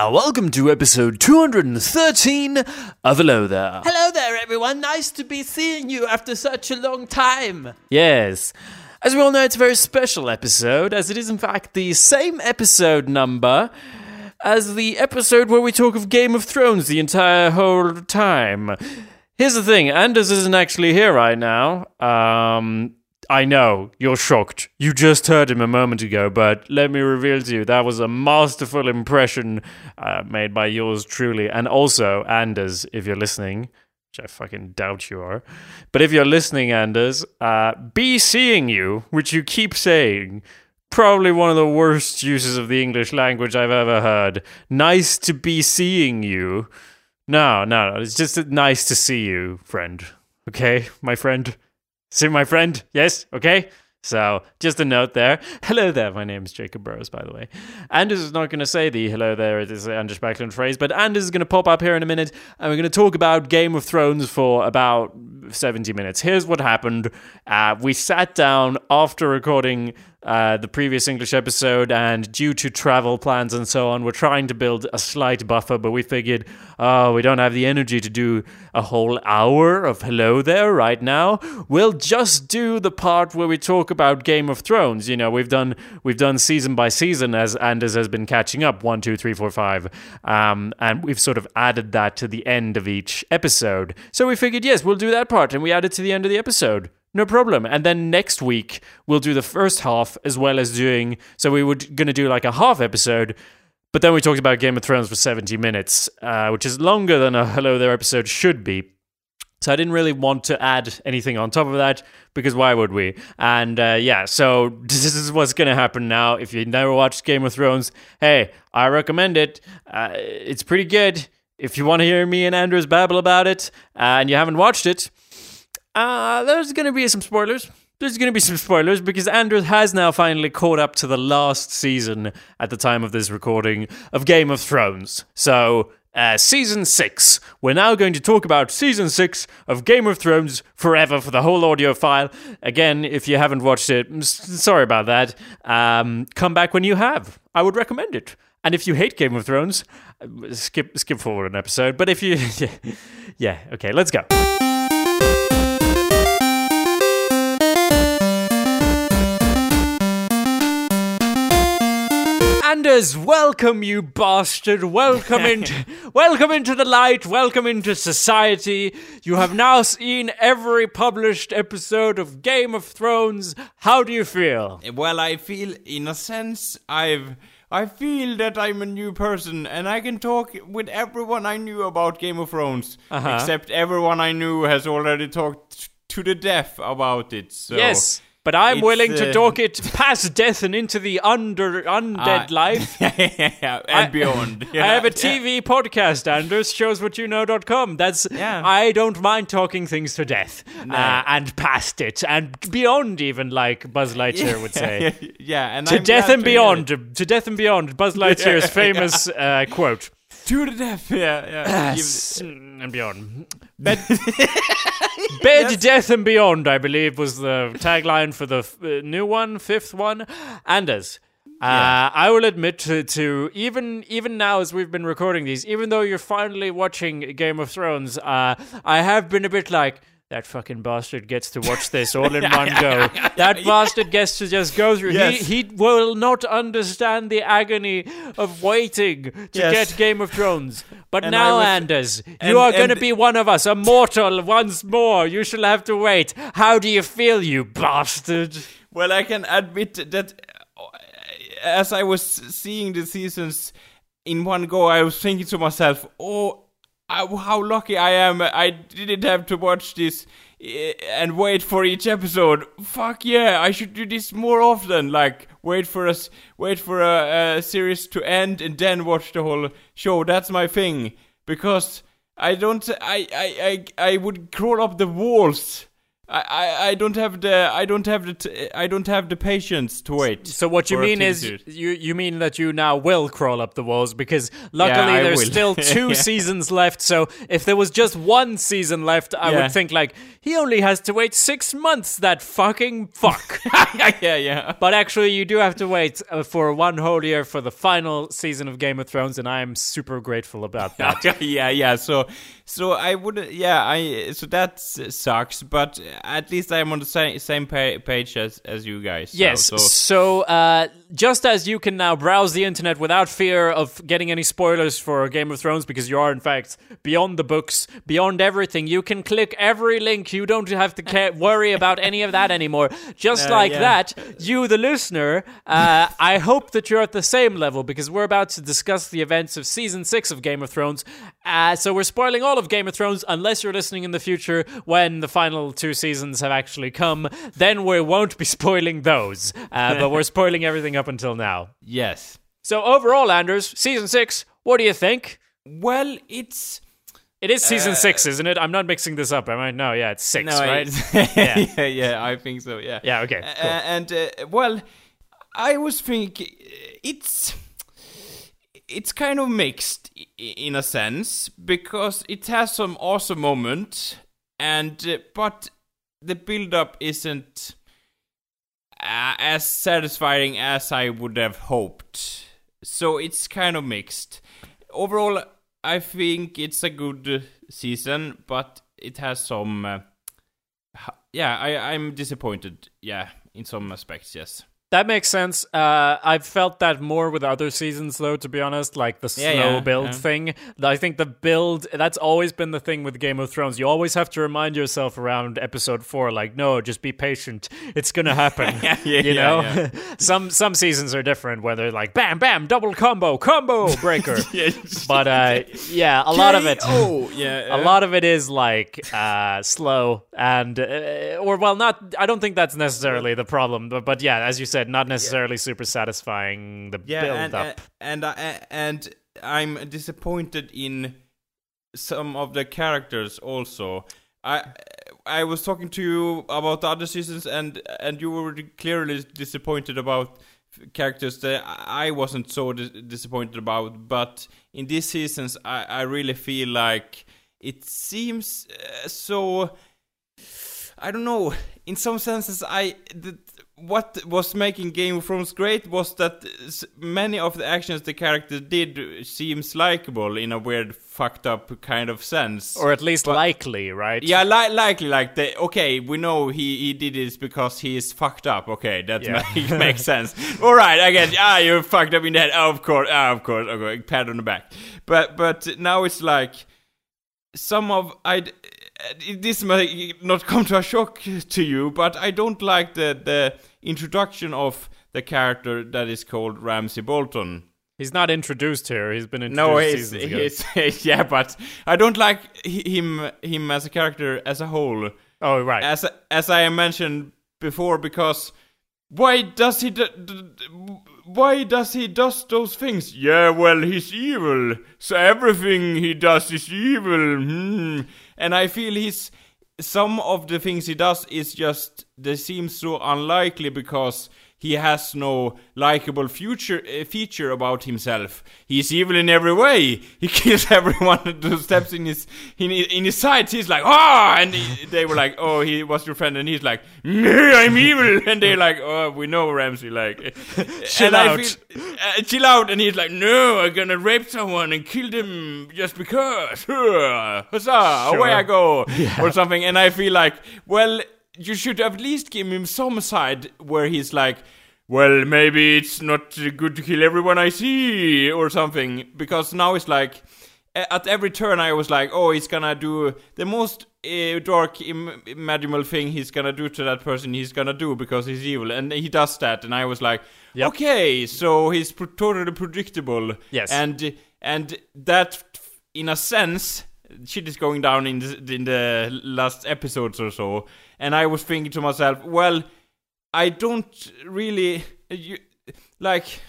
there, welcome to episode 213 of Hello There. Hello there, everyone. Nice to be seeing you after such a long time. Yes. As we all know, it's a very special episode, as it is in fact the same episode number as the episode where we talk of Game of Thrones the entire whole time. Here's the thing, Anders isn't actually here right now. Um, I know, you're shocked. You just heard him a moment ago, but let me reveal to you that was a masterful impression uh, made by yours truly. And also, Anders, if you're listening, which I fucking doubt you are, but if you're listening, Anders, uh, be seeing you, which you keep saying. Probably one of the worst uses of the English language I've ever heard. Nice to be seeing you. No, no, no. It's just nice to see you, friend. Okay, my friend? See my friend? Yes? Okay? So, just a note there. Hello there, my name is Jacob Burrows, by the way. Anders is not going to say the hello there, it is an Anders Backlund phrase, but Anders is going to pop up here in a minute, and we're going to talk about Game of Thrones for about 70 minutes. Here's what happened. Uh, we sat down after recording uh, the previous English episode, and due to travel plans and so on, we're trying to build a slight buffer, but we figured, oh, we don't have the energy to do a whole hour of hello there right now. We'll just do the part where we talk about Game of Thrones. You know, we've done we've done season by season as Anders has been catching up one, two, three, four, five, um, and we've sort of added that to the end of each episode. So we figured, yes, we'll do that part, and we added to the end of the episode. No problem. And then next week we'll do the first half as well as doing. So we were gonna do like a half episode, but then we talked about Game of Thrones for seventy minutes, uh, which is longer than a Hello There episode should be. So I didn't really want to add anything on top of that because why would we? And uh, yeah, so this is what's gonna happen now. If you never watched Game of Thrones, hey, I recommend it. Uh, it's pretty good. If you want to hear me and Anders babble about it and you haven't watched it, uh, there's going to be some spoilers. There's going to be some spoilers because Anders has now finally caught up to the last season at the time of this recording of Game of Thrones. So, uh, season six. We're now going to talk about season six of Game of Thrones forever for the whole audio file. Again, if you haven't watched it, sorry about that. Um, come back when you have. I would recommend it. And if you hate Game of Thrones, skip skip forward an episode. But if you, yeah, yeah okay, let's go. Anders, welcome you bastard. Welcome into welcome into the light. Welcome into society. You have now seen every published episode of Game of Thrones. How do you feel? Well, I feel, in a sense, I've. I feel that I'm a new person and I can talk with everyone I knew about Game of Thrones. Uh-huh. Except everyone I knew has already talked to the death about it. So yes, but I'm it's, willing to uh, talk it past death and into the under undead Uh, life. yeah, and I- beyond. I have a Yeah. TV podcast, Anders, showswhatyouknow.com. That's, Yeah. I don't mind talking things to death. Uh, and past it, and beyond even, like Buzz Lightyear would say. yeah, and to I'm death and to beyond, to death and beyond, Buzz Lightyear's Yeah, famous uh, quote. To the death. Yeah, yeah. Give- and beyond. Bed, bed death and beyond, I believe, was the tagline for the f- uh, new one, fifth one. Anders, uh, I will admit to, to even even now as we've been recording these, even though you're finally watching Game of Thrones, uh, I have been a bit like. That fucking bastard gets to watch this all in one go. That bastard gets to just go through. Yes. He he will not understand the agony of waiting to Yes. get Game of Thrones. But And now, was- Anders, and- you are going to be one of us, a mortal once more. You shall have to wait. How do you feel, you bastard? Well, I can admit that uh, as I was seeing the seasons in one go, I was thinking to myself, "Oh, How lucky I am! I didn't have to watch this eh, and wait for each episode. Fuck yeah, I should do this more often. Like wait for us, wait for a, a series to end and then watch the whole show. That's my thing because." I don't. I, I, I, I would crawl up the walls I, I, I don't have the I don't have the t- I don't have the patience to wait. So what you mean is you you mean that you now will crawl up the walls because luckily I there's will. still two Yeah. seasons left. So if there was just one season left, I Yeah. would think like he only has to wait six months. That fucking fuck. yeah, yeah. but actually, you do have to wait uh, for one whole year for the final season of Game of Thrones, and I am super grateful about that. yeah, yeah. So, so I would, yeah, I. So that sucks, but at least I'm on the same same pa- page as as you guys. so- Yes. So, So, uh, just as you can now browse the internet without fear of getting any spoilers for Game of Thrones, because you are in fact beyond the books, beyond everything, you can click every link. You don't have to ca- worry about any of that anymore. Just Uh, like yeah. that, you, the listener, uh, I hope that you're at the same level because we're about to discuss the events of season six of Game of Thrones. Uh, so we're spoiling all of Game of Thrones unless you're listening in the future when the final two seasons have actually come. Then we won't be spoiling those, uh, but we're spoiling everything up until now. yes. So overall, Anders, season six, what do you think? Well, it's It is season six, isn't it? I'm not mixing this up, am I? No, yeah, it's six, no, right? it's- yeah. yeah, I think so. Yeah. Yeah, okay, Uh, cool. and uh, well, I was thinking it's it's kind of mixed in a sense because it has some awesome moments, and uh, but the build up isn't uh, as satisfying as I would have hoped. So it's kind of mixed. Overall, I think it's a good season, but it has some. Uh, yeah, I I'm disappointed. Yeah, in some aspects, yes. That makes sense. Uh, I've felt that more with other seasons, though. To be honest, like the slow Yeah, yeah, build yeah. thing. I think the build that's always been the thing with Game of Thrones. You always have to remind yourself around episode four, like, no, just be patient. It's gonna happen. you know, some some seasons are different, where they're like, bam, bam, double combo, combo breaker. but uh, yeah, a lot of it. Oh, yeah. A lot of it is like uh, slow and, uh, or well, not. I don't think that's necessarily the problem, but, but yeah, as you said, not necessarily super satisfying. The yeah, build and, up. and and and I'm disappointed in some of the characters also. I I was talking to you about the other seasons, and and you were clearly disappointed about characters that I wasn't so dis- disappointed about. But in these seasons, I I really feel like it seems uh, so. I don't know. In some senses, I the, what was making Game of Thrones great was that many of the actions the character did seems likable in a weird, fucked up kind of sense. or at least likely, right? yeah, li- likely like the okay, we know he he did this because he is fucked up. Okay, that Yeah. make, makes sense. All right, I guess. Ah, you're fucked up in the head. Oh, of course. Ah, of course. Okay, pat on the back. But but now it's like some of I. This may not come to a shock to you, but I don't like the the introduction of the character that is called Ramsay Bolton. He's not introduced here. He's been introduced No, he's, seasons ago. he's yeah, but I don't like him him as a character as a whole. oh, right. As as I mentioned before, because why does he d- d- d- why does he does those things? Yeah, well, he's evil, so everything he does is evil. Hmm. And I feel he's some of the things he does is just they seem so unlikely because he has no likable future uh, feature about himself. He's evil in every way. He kills everyone who steps in his in, in his sight. He's like, ah, and he, they were like, oh, he was your friend, and he's like, "No, I'm evil, and they're like, oh, we know Ramsay, like, Chill and out. feel- uh, chill out, and he's like, no, I'm gonna rape someone and kill them just because, huzzah, away I go, or something, and I feel like, well, you should at least give him some side where he's like, well, maybe it's not good to kill everyone I see, or something, because now it's like, at every turn I was like, oh, he's gonna do the most uh, dark, Im- imaginable thing he's gonna do to that person, he's gonna do because he's evil, and he does that, and I was like, Yep. okay, so he's pr- totally predictable, Yes. and and that, in a sense, shit is going down in the, in the last episodes or so, and I was thinking to myself, well, I don't really you, like.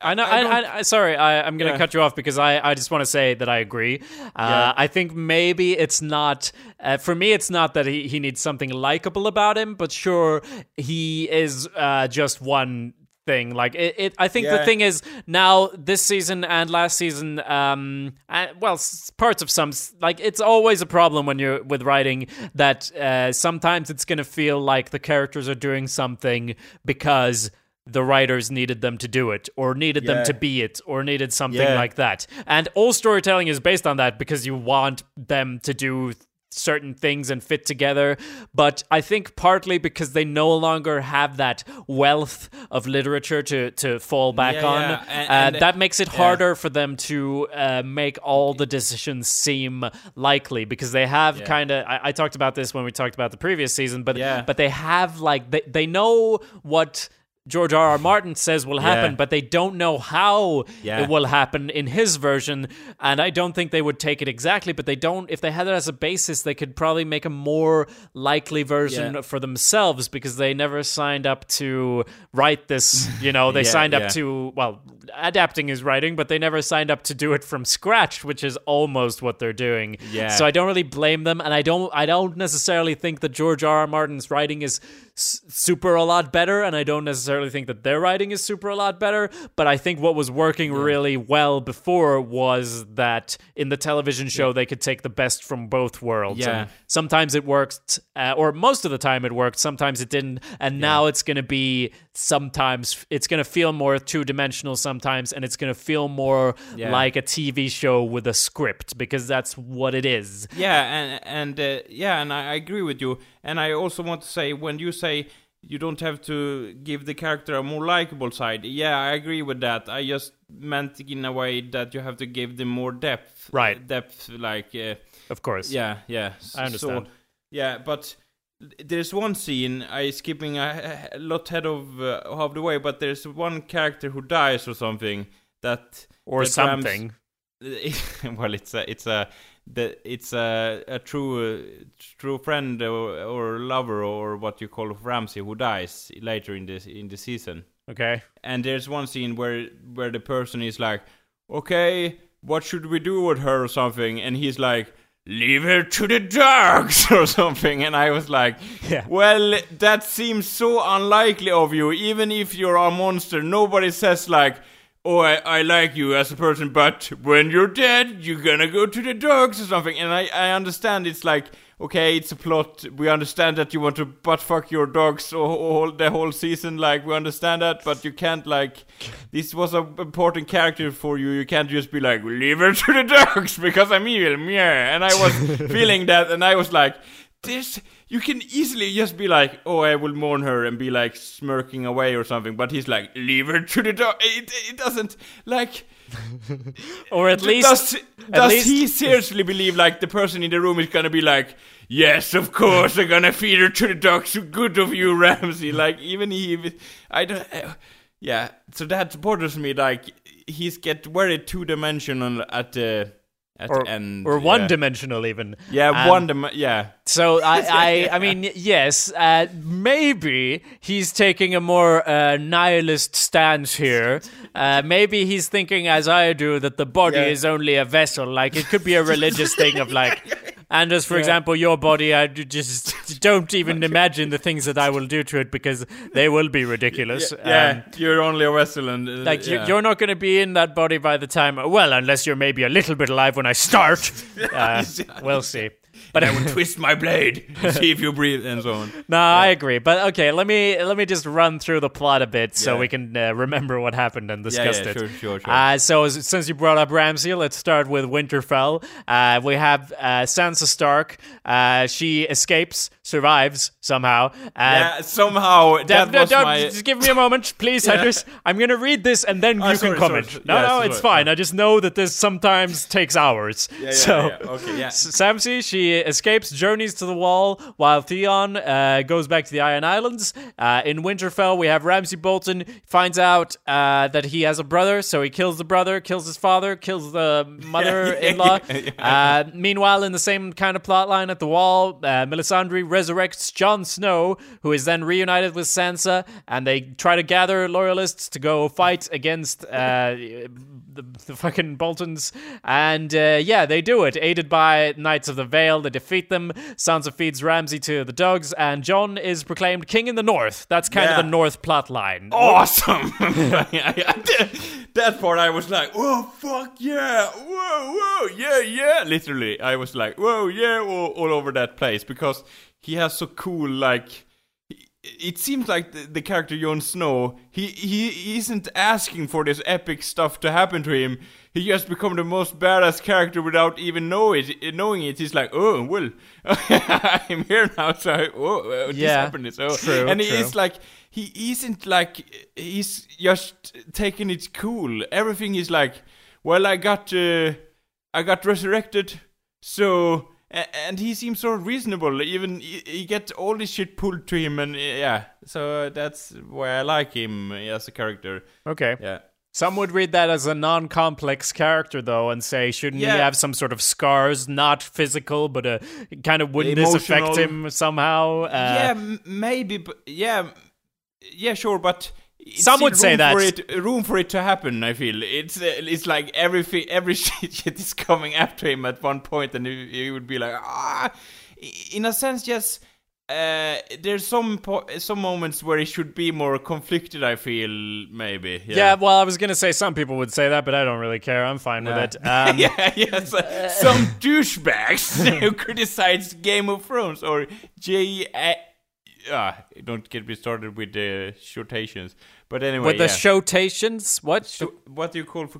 I know. I I I, sorry, I, I'm going to Yeah. cut you off because I, I just want to say that I agree. Uh, I think maybe it's not uh, for me. It's not that he, he needs something likable about him, but sure, he is uh, just one thing. Like it, it I think the thing is now this season and last season. Um, uh, well, parts of some like it's always a problem when you're with writing that uh, sometimes it's going to feel like the characters are doing something because the writers needed them to do it or needed them to be it or needed something Yeah. like that. And all storytelling is based on that because you want them to do certain things and fit together but i think partly because they no longer have that wealth of literature to to fall back Yeah, on yeah. And- uh, and- that makes it yeah. harder for them to uh, make all the decisions seem likely because they have kind of I, I talked about this when we talked about the previous season but Yeah. but they have like they, they know what George R. R. Martin says will happen, Yeah. but they don't know how Yeah. it will happen in his version. And I don't think they would take it exactly, but they don't. If they had it as a basis, they could probably make a more likely version Yeah. for themselves because they never signed up to write this. You know, they signed up to well, adapting his writing, but they never signed up to do it from scratch, which is almost what they're doing. Yeah. So I don't really blame them, and I don't. I don't necessarily think that George R. R. Martin's writing is s- super a lot better, and I don't necessarily think that their writing is super a lot better. But I think what was working really well before was that in the television show they could take the best from both worlds. Yeah. And sometimes it worked, uh, or most of the time it worked. Sometimes it didn't, and now it's going to be sometimes it's going to feel more two dimensional sometimes, and it's going to feel more Yeah. like a TV show with a script because that's what it is. Yeah, and and uh, yeah, and I, I agree with you. And I also want to say when you say you don't have to give the character a more likable side, yeah, I agree with that. I just meant in a way that you have to give them more depth, Right. Depth, like uh, Of course. yeah, yeah. I understand. So, yeah, but there's one scene I skipping a, a lot head of uh, of the way, but there's one character who dies or something that Or that Rams- something. well, it's a it's a the it's a a true uh, true friend or, or lover or what you call Ramsay who dies later in this in the season. Okay. And there's one scene where where the person is like, "Okay, what should we do with her or something?" And he's like, "Leave her to the dogs" or something. And I was like, Yeah. "Well, that seems so unlikely of you. Even if you're a monster, nobody says like." Oh, I, I like you as a person, but when you're dead, you're gonna go to the dogs or something. And I, I understand it's like, okay, it's a plot. We understand that you want to butt fuck your dogs all, the whole season. Like, we understand that, but you can't like. This was an important character for you. You can't just be like, leave her to the dogs because I'm evil. Yeah. And I was feeling that, and I was like, this. You can easily just be like, oh, I will mourn her and be like smirking away or something. But he's like, leave her to the dog. It, it doesn't like. Or at least does at does least- he seriously believe like the person in the room is gonna be like, yes, of course, I'm gonna feed her to the dogs. So good of you, Ramsay. Like even he, I don't. Uh, yeah, so that bothers me. Like he's get very two dimensional at the at or, end, or one yeah. dimensional even. Yeah, Um, one dim- Yeah, So I, I, I mean, yes, uh, maybe he's taking a more uh, nihilist stance here. Uh, maybe he's thinking, as I do, that the body Yeah. is only a vessel. Like it could be a religious thing of like, and as for example, your body, I just don't even imagine the things that I will do to it because they will be ridiculous. yeah. Um, you're only a wrestler. and uh, like you, yeah. you're not going to be in that body by the time. Well, unless you're maybe a little bit alive when I start. Uh, we'll see. But I will twist my blade, to see if you breathe, and so on. No, I agree. But okay, let me let me just run through the plot a bit so Yeah. we can uh, remember what happened and discuss yeah, it. sure, sure, sure. Uh, so since you brought up Ramsay, let's start with Winterfell. Uh, we have uh, Sansa Stark. Uh, she escapes, survives somehow. Uh, yeah, somehow that was don't- my. Just give me a moment, please, Hendris. I'm going to read this and then Oh, you sorry, can comment. sorry. No, Yeah, no, it's fine. I just know that this sometimes takes hours. yeah, so, yeah, okay, yeah. Sansa, she Escapes, journeys to the wall, while Theon uh, goes back to the Iron Islands. Uh, in Winterfell, we have Ramsay Bolton finds out uh, that he has a brother, so he kills the brother, kills his father, kills the mother-in-law. Uh, meanwhile, in the same kind of plotline at the wall, uh, Melisandre resurrects Jon Snow, who is then reunited with Sansa, and they try to gather loyalists to go fight against uh, the, the fucking Boltons. And uh, yeah, they do it, aided by Knights of the Vale. They defeat them. Sansa feeds Ramsay to the dogs, and Jon is proclaimed king in the north. That's kind Yeah. of the north plot line. awesome. that part I was like, whoa, fuck yeah, whoa, whoa, yeah, yeah. Literally, I was like, whoa, yeah, all, all over that place because he has so cool like. It seems like the, the character Jon Snow, he, he isn't asking for this epic stuff to happen to him. He just become the most badass character without even know it, knowing it. He's like, oh well, I'm here now, so I, oh, this Yeah, happened. So, true, and true. it's like he isn't like he's just taking it cool. Everything is like, well, I got uh, I got resurrected, so and he seems so reasonable. Even he, gets all this shit pulled to him, and yeah, so that's why I like him as a character. Okay. Yeah. Some would read that as a non complex character, though, and say, shouldn't he have some sort of scars, not physical, but uh, kind of wouldn't this affect him somehow? Uh, yeah, maybe, but yeah, yeah, sure, but Some would say that. for it, room for it to happen. I feel it's uh, it's like everything, every shit, is coming after him at one point, and he, would be like, ah. In a sense, yes. Uh, there's some po- some moments where he should be more conflicted. I feel maybe. Yeah. Yeah. well, I was going to say some people would say that, but I don't really care. I'm fine with it. Um, yeah, yes, uh, some douchebags who criticize Game of Thrones or J. Uh, don't get me started with the shortations. But anyway, With the yeah. shotations? What? So what do you call for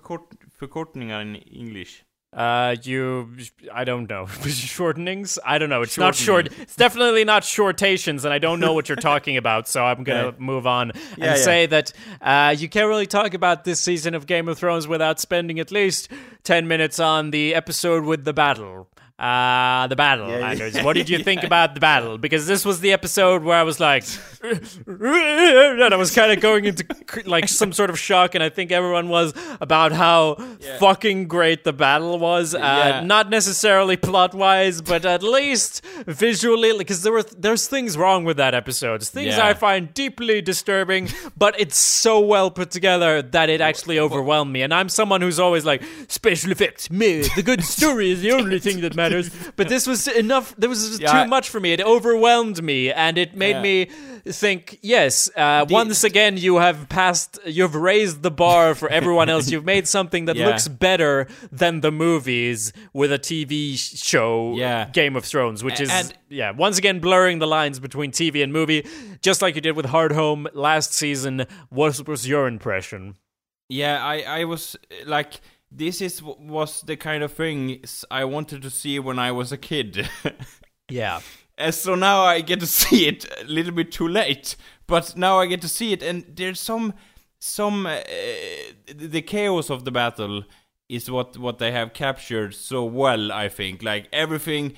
forkortning in English? Uh, you, I don't know. Shortenings? I don't know. It's not short. It's definitely not shortations, and I don't know what you're talking about. So I'm gonna Right. move on and Yeah, yeah. say that uh, you can't really talk about this season of Game of Thrones without spending at least ten minutes on the episode with the battle. Uh, the battle, yeah. Anders. What did you think about the battle? Because this was the episode where I was like, and I was kind of going into like some sort of shock, and I think everyone was about how fucking great the battle was. Uh, Yeah. Not necessarily plot wise, but at least visually, because there were there's things wrong with that episode. Things Yeah. I find deeply disturbing, but it's so well put together that it actually overwhelmed me. And I'm someone who's always like special effects, me. the good story is the only thing that matters. But this was enough. There was Yeah. too much for me. It overwhelmed me, and it made Yeah. me think. Yes, uh, once again, you have passed. You've raised the bar for everyone else. You've made something that Yeah. looks better than the movies with a TV show. Game of Thrones, which is And- yeah, once again blurring the lines between TV and movie, just like you did with Hardhome last season. What was your impression? Yeah, I I was like this is was the kind of thing I wanted to see when I was a kid. Yeah. And so now I get to see it a little bit too late, but now I get to see it, and there's some some uh, the chaos of the battle is what what they have captured so well. I think like everything,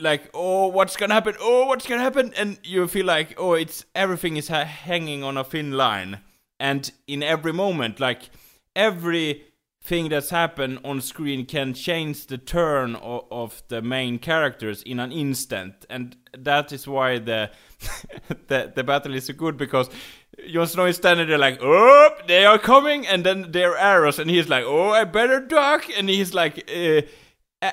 like oh what's gonna happen, oh what's gonna happen, and you feel like oh it's everything is ha- hanging on a thin line, and in every moment like every thing that's happened on screen can change the turn of, of the main characters in an instant. And that is why the the, the battle is so good because Jon Snow is standing there like oh they are coming! And then they're arrows and he's like oh I better duck! And he's like uh, uh,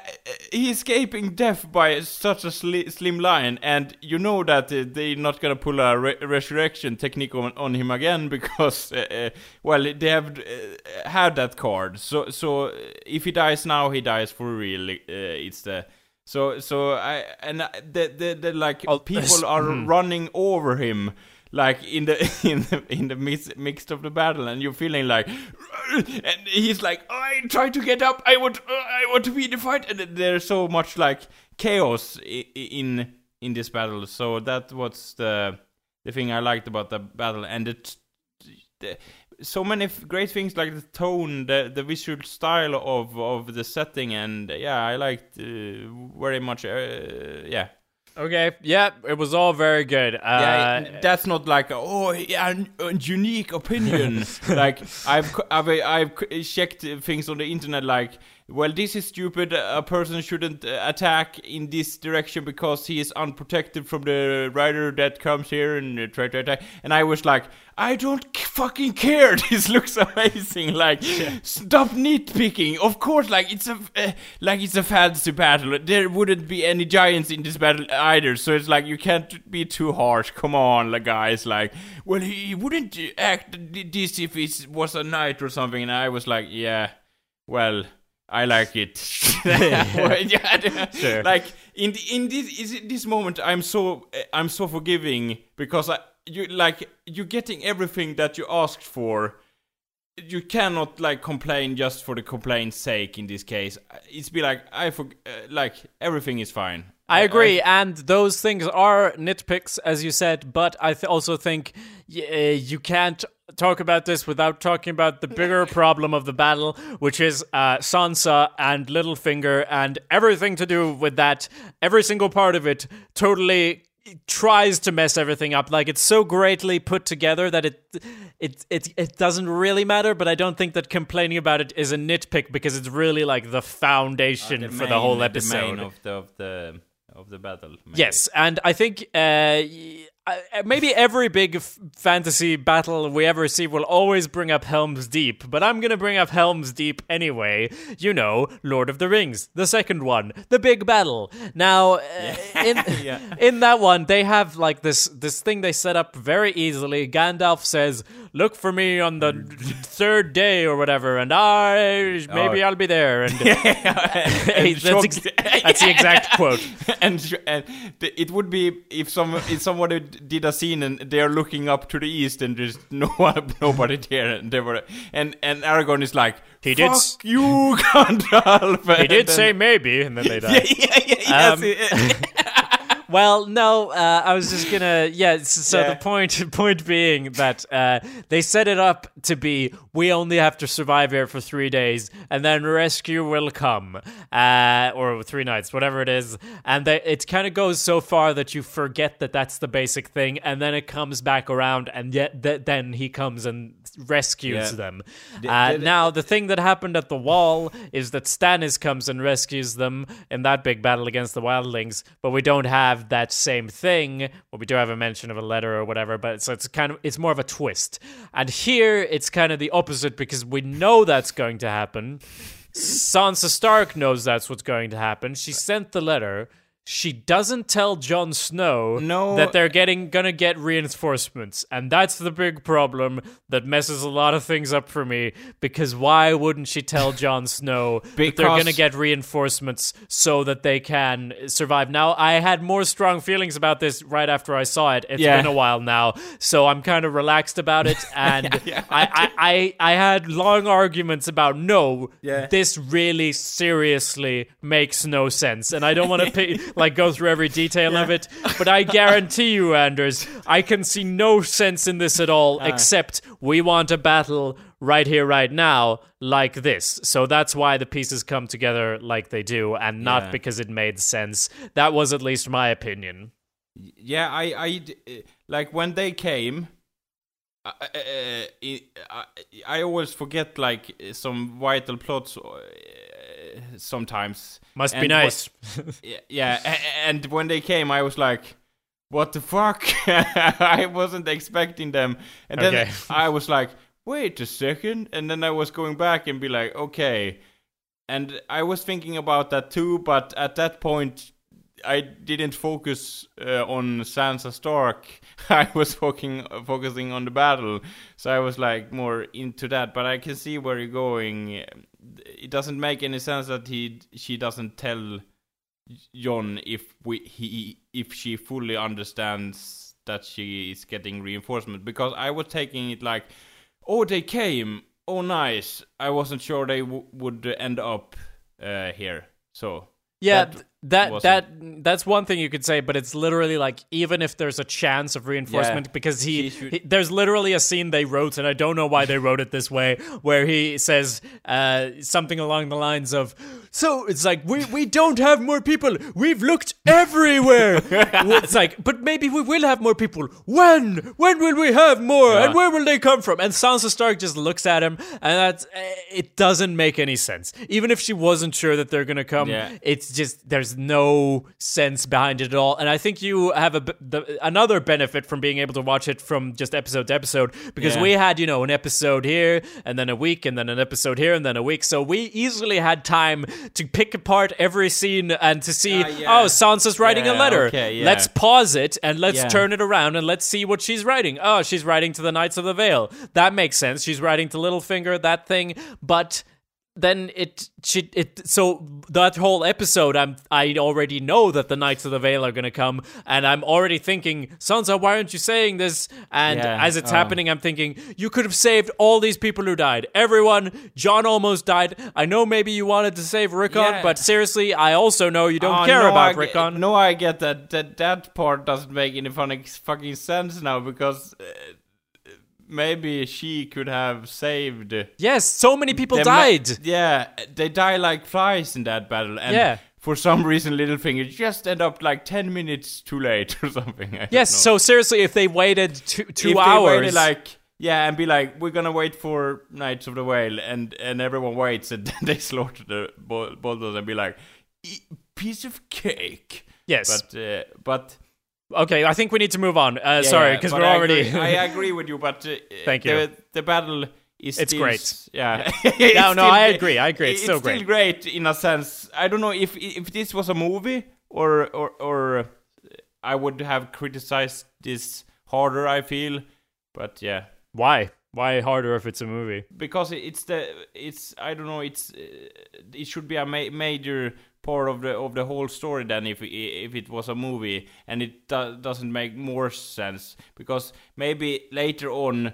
he's escaping death by such a sli- slim line, and you know that uh, they're not gonna pull a re- resurrection technique on, on him again because, uh, uh, well, they have uh, had that card. So, so uh, if he dies now, he dies for real. Uh, it's the so so I and the the, the like people are running over him. Like in the in the in the midst, midst of the battle, and you're feeling like, and he's like, I try to get up. I want, uh, I want to be in the fight. And there's so much like chaos in in this battle. So that was the the thing I liked about the battle, and it the, so many great things like the tone, the the visual style of of the setting, and yeah, I liked uh, very much. Uh, yeah, Okay, yeah, it was all very good. Uh, yeah, that's not like oh yeah, a unique opinion. like I've I've I've checked things on the internet like well this is stupid. A person shouldn't uh, attack in this direction because he is unprotected from the rider that comes here and uh, try to attack. And I was like, I don't fucking care. This looks amazing. Like stop nitpicking. Of course, like it's a uh, like it's a fantasy battle. There wouldn't be any giants in this battle either. So it's like you can't be too harsh. Come on, like, guys. Like, well, he wouldn't act this if it was a knight or something. And I was like, yeah, well. I like it. Sure. Like in the, in this is this moment, I'm so I'm so forgiving because I you like you're getting everything that you asked for. You cannot like complain just for the complaint's sake. In this case, it's be like I for uh, like everything is fine. I agree, and those things are nitpicks, as you said. But I th- also think y- uh, you can't talk about this without talking about the bigger problem of the battle, which is uh, Sansa and Littlefinger and everything to do with that. Every single part of it totally tries to mess everything up like it's so greatly put together that it it it it doesn't really matter but i don't think that complaining about it is a nitpick because it's really like the foundation for the whole main- episode main of the of the of the battle. maybe. Yes, and I think uh, maybe every big f- fantasy battle we ever see will always bring up Helm's Deep, but I'm gonna bring up Helm's Deep anyway. You know, Lord of the Rings, the second one, the big battle. Now, uh, in in that one, they have like this this thing they set up very easily. Gandalf says, "Look for me on the third day or whatever, and I maybe Oh. I'll be there." And Hey, that's, ex- that's the exact quote. and and it would be if some if somebody did a scene and they are looking up to the east and there's no nobody there. And they were and and Aragorn is like He did you Gandalf. He did then- say maybe, and then they died. yeah yeah yeah Um, it- Well, no, uh, I was just gonna. Yeah, so Yeah. the point point being that uh, they set it up to be we only have to survive here for three days, and then rescue will come, uh, or three nights, whatever it is, and they, it kind of goes so far that you forget that that's the basic thing, and then it comes back around, and yet th- then he comes and rescues Yeah. them. The- Uh, now, the thing that happened at the wall is that Stannis comes and rescues them in that big battle against the wildlings, but we don't have that same thing. Well, we do have a mention of a letter or whatever, but so it's kind of it's more of a twist. And here it's kind of the opposite because we know that's going to happen. Sansa Stark knows that's what's going to happen. She sent the letter. She doesn't tell Jon Snow No. that they're getting gonna get reinforcements, and that's the big problem that messes a lot of things up for me. Because why wouldn't she tell Jon Snow that they're gonna get reinforcements so that they can survive? Now, I had more strong feelings about this right after I saw it. It's Yeah. been a while now, so I'm kind of relaxed about it, and yeah, I, I, I, I had long arguments about no, Yeah. this really seriously makes no sense, and I don't want to like go through every detail of it, but I guarantee you, Anders, I can see no sense in this at all, Ah. except we want a battle right here, right now, like this. So that's why the pieces come together like they do, and not Yeah. because it made sense. That was at least my opinion. yeah I, I like when they came uh, uh, I, I I always forget like some vital plots uh, sometimes. Must be And what- nice. yeah, yeah and when they came i was like what the fuck? I wasn't expecting them. And then Okay. i was like wait a second. And then i was going back and be like okay. And i was thinking about that too but at that point i didn't focus uh, on sansa stark. I was focusing focusing on the battle. So i was like more into that but i can see where you're going it doesn't make any sense that he she doesn't tell Jon if we he if she fully understands that she is getting reinforcement. Because I was taking it like oh they came. Oh nice. I wasn't sure they w- would end up uh, here. So Yeah, that- th- that wasn't. that that's one thing you could say, but it's literally like even if there's a chance of reinforcement, Yeah. because he, he- there's literally a scene they wrote, and I don't know why they wrote it this way, where he says uh, something along the lines of, "So it's like we we don't have more people. We've looked everywhere. it's like, but maybe we will have more people. When? When will we have more? And where will they come from?" And Sansa Stark just looks at him, and that's it doesn't make any sense. Even if she wasn't sure that they're gonna come, Yeah. it's just there's no sense behind it at all and i think you have a the, another benefit from being able to watch it from just episode to episode because Yeah. we had you know an episode here and then a week and then an episode here and then a week so we easily had time to pick apart every scene and to see Ah, yeah. oh sansa's writing a letter okay, yeah. let's pause it and let's Yeah. turn it around and let's see what she's writing oh she's writing to the knights of the vale that makes sense she's writing to littlefinger that thing but then it she it so that whole episode I'm I already know that the Knights of the Vale are gonna come and I'm already thinking Sansa why aren't you saying this and Yeah, as it's oh. happening I'm thinking you could have saved all these people who died everyone Jon almost died I know maybe you wanted to save Rickon Yeah. but seriously I also know you don't Oh, care no, about I Rickon No, I get that. That that part doesn't make any funny fucking sense now because uh, maybe she could have saved. yes so many people them- died Yeah, they die like flies in that battle, and Yeah. for some reason, Littlefinger just end up like ten minutes too late or something. I yes so seriously if they waited two, two if hours They waited like yeah, and be like, we're gonna wait for Knights of the Whale, and and everyone waits, and then they slaughter the bull- bulldogs and be like, "E- piece of cake. yes But uh, but okay I think we need to move on uh, yeah, sorry because but we're I already Agree, I agree with you, but uh, Thank you. The battle is It's still, great. Yeah. No, It's no, I agree, I agree, it's still great. still great in a sense. I don't know if if this was a movie or or or uh, I would have criticized this harder. I feel, but yeah. why why harder if it's a movie because it's the it's I don't know it's uh, it should be a ma- major part of the of the whole story than if if it was a movie and it do- doesn't make more sense because maybe later on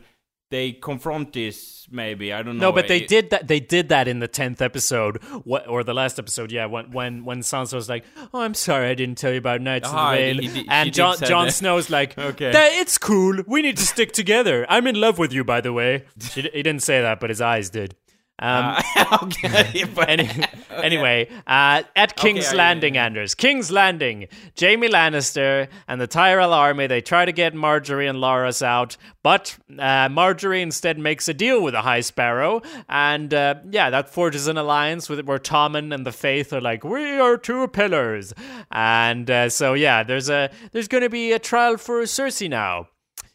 they confront this maybe I don't know No, but they It- did that. They did that in the tenth episode, what, or the last episode. Yeah, when when when Sansa was like, "Oh, I'm sorry, I didn't tell you about Knights Ah, of the he Vale," she and John Jon. Snow's like, Okay. "That it's cool. We need to stick together. I'm in love with you, by the way." She, he didn't say that, but his eyes did. Um, okay but Any, Anyway, uh, at King's I- Landing, Anders. King's Landing. Jaime Lannister and the Tyrell army, they try to get Margaery and Loras out, but uh, Margaery instead makes a deal with the High Sparrow, and uh, yeah, that forges an alliance with where Tommen and the Faith are like, we are two pillars, and uh, so yeah, there's a there's going to be a trial for Cersei now.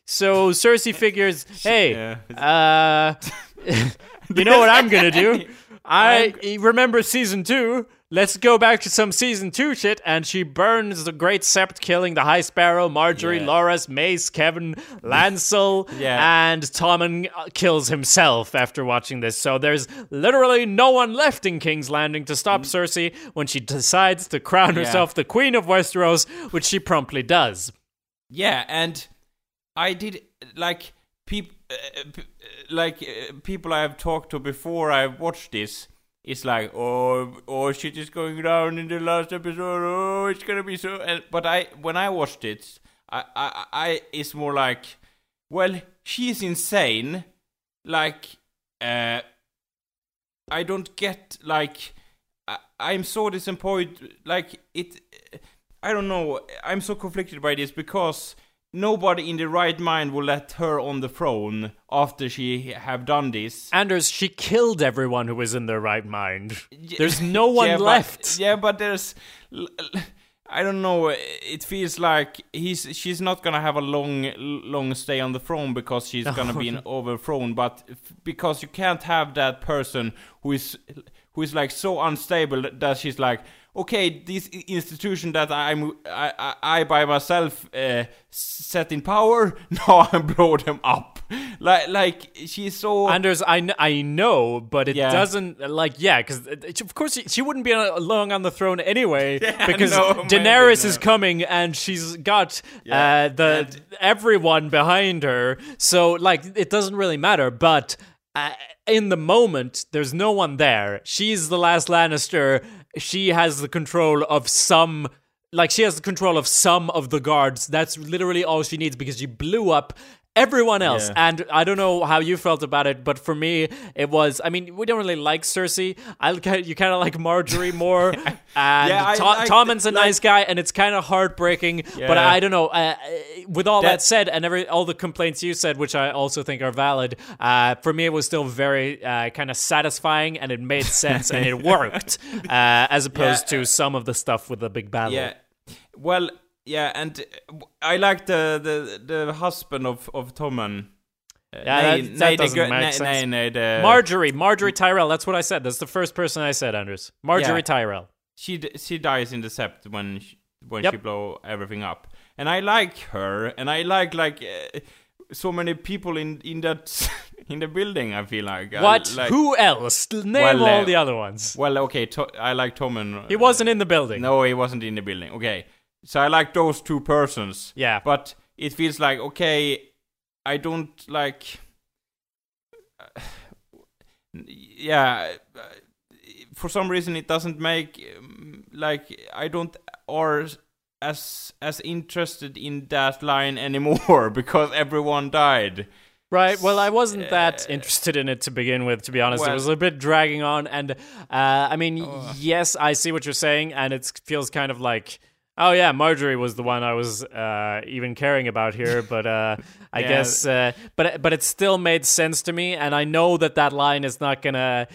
So Cersei figures, hey, uh, you know what I'm gonna do? I remember season two. Let's go back to some season two shit. And she burns the Great Sept, killing the High Sparrow, Margaery, Yeah. Loras, Mace, Kevan, Lancel, Yeah. and Tommen uh, kills himself after watching this. So there's literally no one left in King's Landing to stop Cersei when she decides to crown herself the Queen of Westeros, which she promptly does. Yeah, and I did like peop, p- uh, like uh, people I have talked to before I've watched this. It's like oh oh shit is going down in the last episode. Oh, it's gonna be so. And, but I when I watched it, I I, I it's more like, well, she's insane. Like, uh, I don't get like. I, I'm so disappointed. Like it. I don't know. I'm so conflicted by this because nobody in the right mind will let her on the throne after she have done this. Anders, she killed everyone who was in their right mind. There's no one Yeah, but- left. yeah, but there's. I don't know. It feels like he's she's not gonna have a long long stay on the throne because she's gonna be an overthrown. But f- because you can't have that person who is who is like so unstable that she's like, okay, this institution that I'm I I, I by myself uh, set in power, now I blow them up. Like like she's so. Anders, I, kn- I know, but it Yeah. doesn't like yeah, because of course she, she wouldn't be on- long on the throne anyway, because no, Daenerys is coming and she's got Yeah. uh, the And- everyone behind her. So like it doesn't really matter. But uh, in the moment, there's no one there. She's the last Lannister. She has the control of some. Like, she has the control of some of the guards. That's literally all she needs because she blew up everyone else. Yeah. And I don't know how you felt about it, but for me, it was. I mean, we don't really like Cersei. I you kind of like Margaery more. and Yeah, I To- liked Tommen's a like- nice guy, and it's kind of heartbreaking. But I don't know. Uh, with all that, That- said, and every all the complaints you said, which I also think are valid, uh, for me it was still very uh, kind of satisfying, and it made sense, and it worked, uh, as opposed Yeah. to some of the stuff with the big battle. Yeah. Well, yeah, and uh, I like the the the husband of of Tommen. Uh, Yeah, that- that doesn't make sense. nej, nej, the, Margaery, Margaery Tyrell. That's what I said. That's the first person I said, Anders. Margaery Yeah. Tyrell. she d- she dies in the sept when she, when Yep. she blow everything up, and I like her, and I like like uh, so many people in in that in the building. I feel like I What? like- Who else? Name Well, all uh, the other ones. Well, okay, to, I like Tommen. He wasn't in the building. No, he wasn't in the building. Okay, so I like those two persons. Yeah. but it feels like okay, I don't like. yeah, uh, for some reason it doesn't make um, like I don't or as as interested in that line anymore because everyone died. Right. Well, I wasn't that interested in it to begin with, to be honest. it was a bit dragging on. And, uh, I mean, yes, I see what you're saying. And it feels kind of like, oh, yeah, Margaery was the one I was uh, even caring about here. But uh, I Yeah. guess, uh, but, but it still made sense to me. And I know that that line is not going to.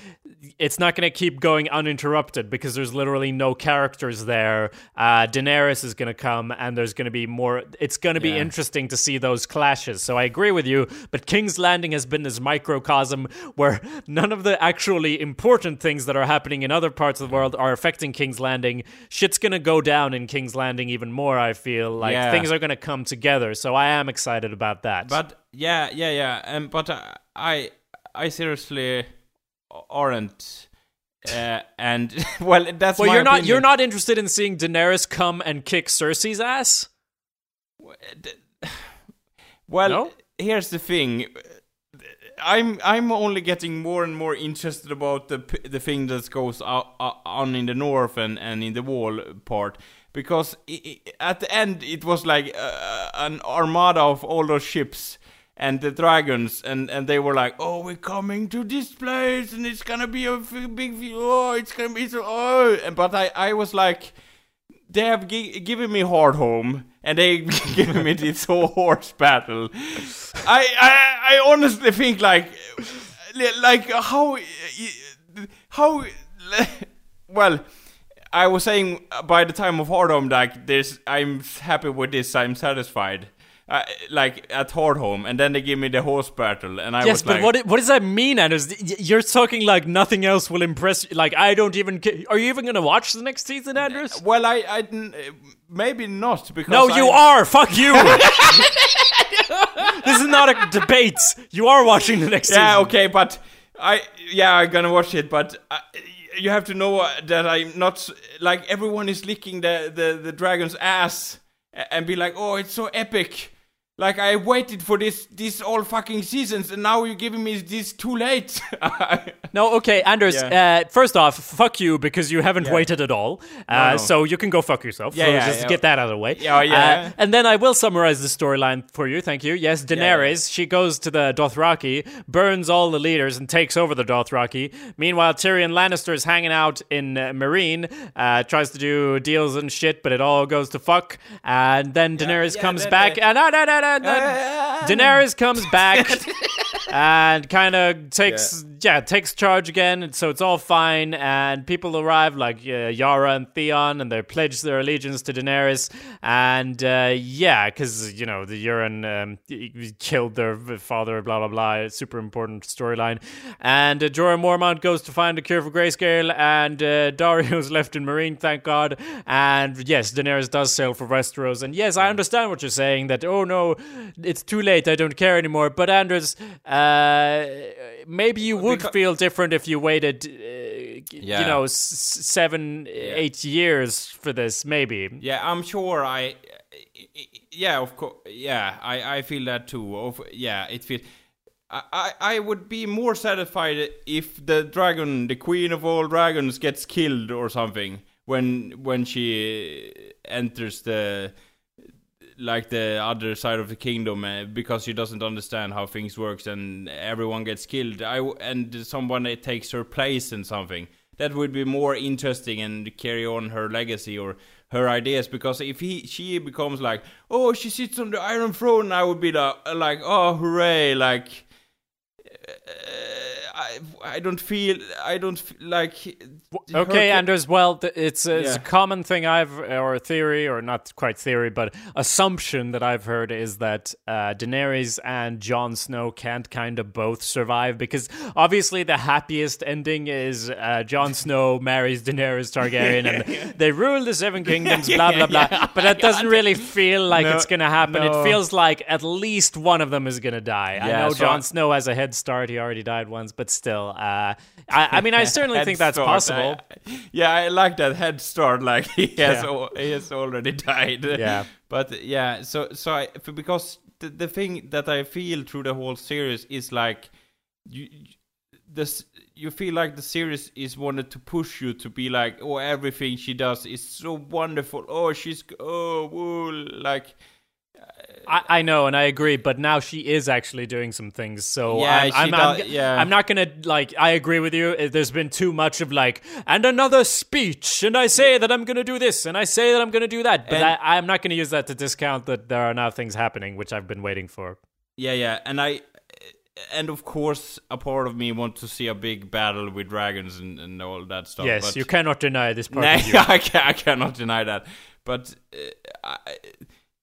It's not going to keep going uninterrupted because there's literally no characters there. Uh, Daenerys is going to come, and there's going to be more. It's going to be Yeah. interesting to see those clashes. So I agree with you, but King's Landing has been this microcosm where none of the actually important things that are happening in other parts of the world are affecting King's Landing. Shit's gonna go down in King's Landing even more, I feel. Like Yeah. things are gonna come together. So I am excited about that. But yeah, yeah, yeah. Um, but uh, I, I seriously aren't. Uh, and well, that's well, you're not opinion. you're not interested in seeing Daenerys come and kick Cersei's ass? Well, No? here's the thing. I'm I'm only getting more and more interested about the the thing that goes on in the north and, and in the wall part because i i at the end it was like uh, an armada of all those ships and the dragons and, and they were like oh we're coming to this place and it's gonna be a big oh it's gonna be so oh and but I I was like they have gi- given me Hardhome and they given me this whole horse battle. I, I I honestly think like like how how well I was saying by the time of Hardhome like this I'm happy with this I'm satisfied. Uh, like at home, and then they give me the horse battle, and I yes, was but like, what what does that mean, Anders? You're talking like nothing else will impress. you. Like I don't even. Are you even gonna watch the next season, Anders? Well, I, I maybe not because No, you are. Fuck you. this is not a debate. You are watching the next season. Yeah, season. okay, but I yeah, I'm gonna watch it, but uh, you have to know that I'm not like everyone is licking the the the dragon's ass and be like, oh, it's so epic. Like I waited for this this all fucking seasons, and now you're giving me this too late. No, okay, Anders. Yeah. Uh, first off, fuck you because you haven't waited at all. Uh, no. So you can go fuck yourself. Yeah, so yeah, just yeah. get that out of the way. Yeah, yeah. Uh, and then I will summarize the storyline for you. Thank you. Yes, Daenerys. She goes to the Dothraki, burns all the leaders, and takes over the Dothraki. Meanwhile, Tyrion Lannister is hanging out in uh, Meereen, uh, tries to do deals and shit, but it all goes to fuck. And then Daenerys yeah, comes that- back, that- and uh, da, da, da, da, Daenerys comes back and kind of takes yeah. takes charge again and so it's all fine. And people arrive like uh, Yara and Theon and they pledge their allegiance to Daenerys. And uh, yeah because you know the Euron um, killed their father blah blah blah super important storyline. And uh, Jorah Mormont goes to find a cure for grayscale and uh, Daario's left in Meereen thank God. And yes Daenerys does sail for Westeros. And yes I understand what you're saying that oh no it's too late I don't care anymore. But Anders uh, maybe you would Because- feel different if you waited uh, you know s- seven eight years for this maybe Yeah, I'm sure I. Yeah, of course. Yeah, I, I feel that too. Of yeah, it feels. I I would be more satisfied if the dragon, the queen of all dragons, gets killed or something when when she enters the like the other side of the kingdom uh, because she doesn't understand how things works and everyone gets killed. I w- and someone uh, takes her place in something that would be more interesting and carry on her legacy or her ideas because if he she becomes like oh she sits on the iron throne I would be like, like oh hooray like uh, I, I don't feel I don't f- like Okay, Anders. Well, th- it's, a- a common thing I've or a theory, or not quite theory, but assumption that I've heard is that uh, Daenerys and Jon Snow can't kind of both survive because obviously the happiest ending is uh, Jon Snow marries Daenerys Targaryen and they rule the Seven Kingdoms, blah blah blah. But that doesn't really feel like No, it's gonna happen. no. It feels like at least one of them is gonna die. I Yeah, know so Jon Snow has a head start; he already died once, but still, uh, I, I mean, I certainly think that's start. possible. I- yeah, I like that head start. Like he has, Yeah. al- he has already died. Yeah. but yeah. So, so I because the, the thing that I feel through the whole series is like you, this. You feel like the series is wanted to push you to be like, oh, everything she does is so wonderful. Oh, she's oh, woo, like I, I know, and I agree, but now she is actually doing some things. So Yeah, I'm, I'm, does- I'm, yeah. I'm not gonna like. I agree with you. Uh, There's been too much of like, and another speech, and I say that I'm gonna do this, and I say that I'm gonna do that, but And- I, I'm not gonna use that to discount that there are now things happening, which I've been waiting for. Yeah, yeah, and I, and of course, a part of me wants to see a big battle with dragons and, and all that stuff. yes, you cannot deny this part. Nah, of you. I, can, I cannot deny that. But uh, I,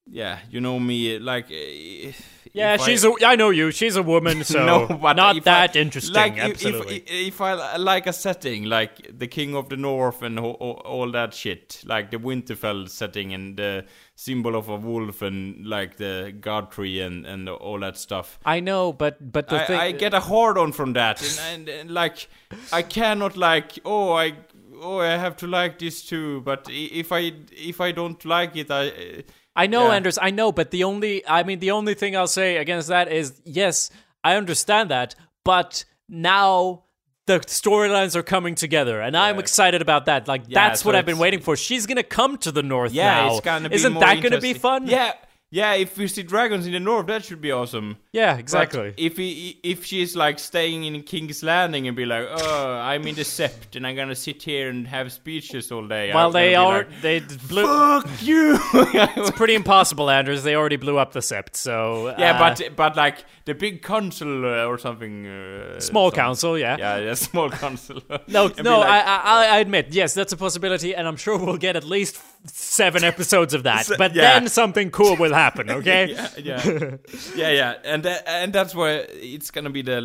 yeah, you know me, like. Uh, Yeah, if she's a. I know you. She's a woman, so no, but not if I- that interesting. Like if, absolutely. if if I like a setting like the King of the North and all, all, that shit, like the Winterfell setting and the symbol of a wolf and like the god tree and and all that stuff. I know, but but the I, thing. I get a hard on from that, and, and, and like I cannot like oh I oh I have to like this too, but if I if I don't like it, I uh, I know, Yeah. Anders. I know, but the only, I mean, the only thing I'll say against that is, yes, I understand that, but now the storylines are coming together, and I'm excited about that. Like, Yeah, that's so what I've been waiting for. She's gonna come to the north yeah, now. it's gonna be Isn't that gonna be fun? Yeah, yeah. If we see dragons in the north, that should be awesome. yeah, But exactly. if he, if she's like staying in King's Landing and be like, oh, I'm in the Sept and I'm gonna sit here and have speeches all day. well, I'm they are like, they blew. Fuck you. It's pretty impossible, Anders. They already blew up the sept, so yeah, uh, but but like the big council uh, or something. Uh, small council, yeah. Yeah, yeah, small council. No, no, like, I, I, I admit, yes, that's a possibility, and I'm sure we'll get at least seven episodes of that. But yeah. then something cool will happen, okay? yeah, yeah, yeah, yeah, and and that's where it's gonna be the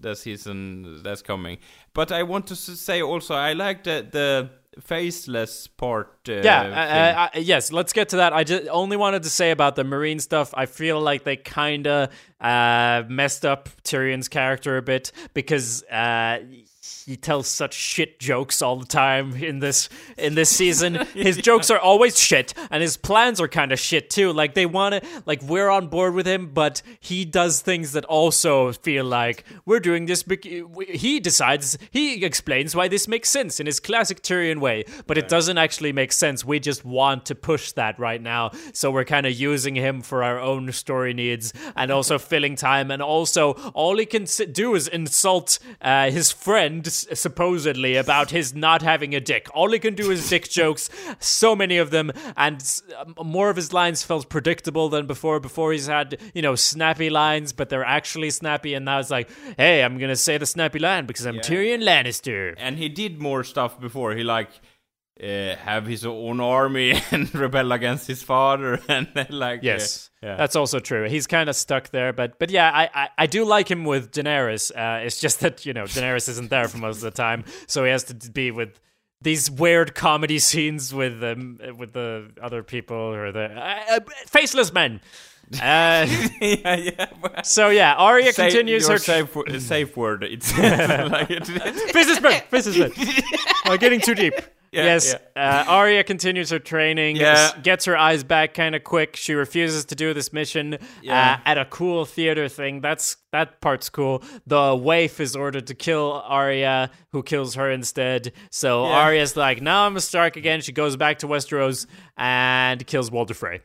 the season that's coming. But I want to s- say also, I like the the faceless part. Uh, Yeah, uh, uh, uh, yes, let's get to that. I just only wanted to say about the Meereen stuff. I feel like they kind of uh, messed up Tyrion's character a bit because uh, he tells such shit jokes all the time in this in this season. His jokes are always shit, and his plans are kind of shit too. Like they want to, like we're on board with him, but he does things that also feel like we're doing this. bec- He decides, he explains why this makes sense in his classic Tyrion way, but it doesn't actually make sense. We just want to push that right now, so we're kind of using him for our own story needs and also filling time. And also, all he can do is insult uh, his friend supposedly about his not having a dick. All he can do is dick jokes, so many of them, and um, more of his lines felt predictable than before. Before he's had you know snappy lines, but they're actually snappy, and now it's like, hey, I'm gonna say the snappy line because I'm Tyrion Lannister. and he did more stuff before. He like uh, have his own army and rebel against his father, and then, like uh, Yes, yeah. that's also true. He's kind of stuck there, but but yeah, I, I I do like him with Daenerys. Uh, it's just that you know Daenerys isn't there for most of the time, so he has to be with these weird comedy scenes with um, with the other people or the uh, uh, faceless men. Uh, yeah, yeah. so yeah, Arya continues her safe, wo- safe word. It's like it, faceless men, faceless men. Uh, getting too deep. Yeah, yes, yeah. Uh, Arya continues her training, Yeah. gets her eyes back kind of quick. She refuses to do this mission Yeah. uh, at a cool theater thing. That's that part's cool. The waif is ordered to kill Arya, who kills her instead. So Yeah. Arya's like, "Now I'm a Stark again." She goes back to Westeros and kills Walder Frey.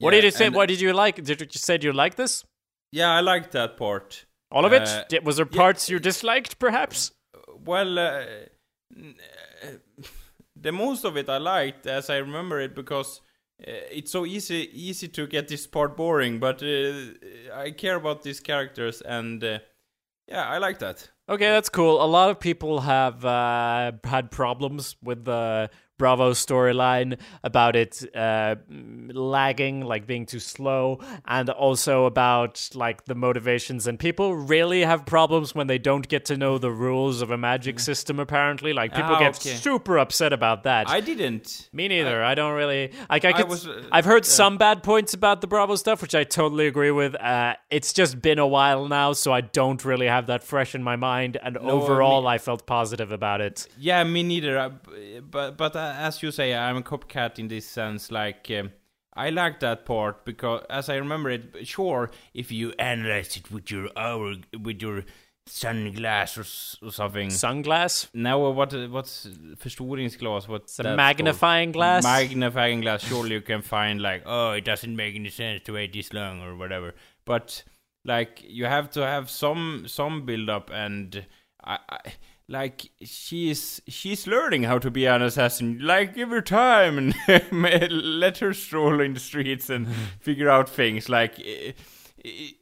What Yeah, did you say? What did you like? Did you said you like this? Yeah, I liked that part. All of it? Uh, Did- was there parts you disliked, perhaps? Well, uh, uh, the most of it I liked, as I remember it, because uh, it's so easy easy to get this part boring. But uh, I care about these characters, and uh, yeah, I like that. Okay, that's cool. A lot of people have uh, had problems with the Bravo storyline about it uh, mm, lagging, like being too slow, and also about like the motivations. And people really have problems when they don't get to know the rules of a magic system. Apparently, like people Ah, get okay. super upset about that. I didn't. Me neither. I, don't really like. I, could, was, uh, I've heard some bad points about the Bravo stuff, which I totally agree with. Uh, it's just been a while now, so I don't really have that fresh in my mind. And overall, I felt positive about it. Yeah, me neither. I, but but uh, Uh, as you say, I'm a copycat in this sense. Like um, I like that part because, as I remember it, sure, if you analyze it with your hour, with your sunglass or, or something. Sunglass, Now, uh, what uh, what's förstoringsglas? What's a that magnifying called? glass. Magnifying glass. Surely you can find like, oh, it doesn't make any sense to wait this long or whatever. But like, you have to have some some build up, and I, I like she's she's learning how to be an assassin. Like, give her time and let her stroll in the streets and figure out things. Like.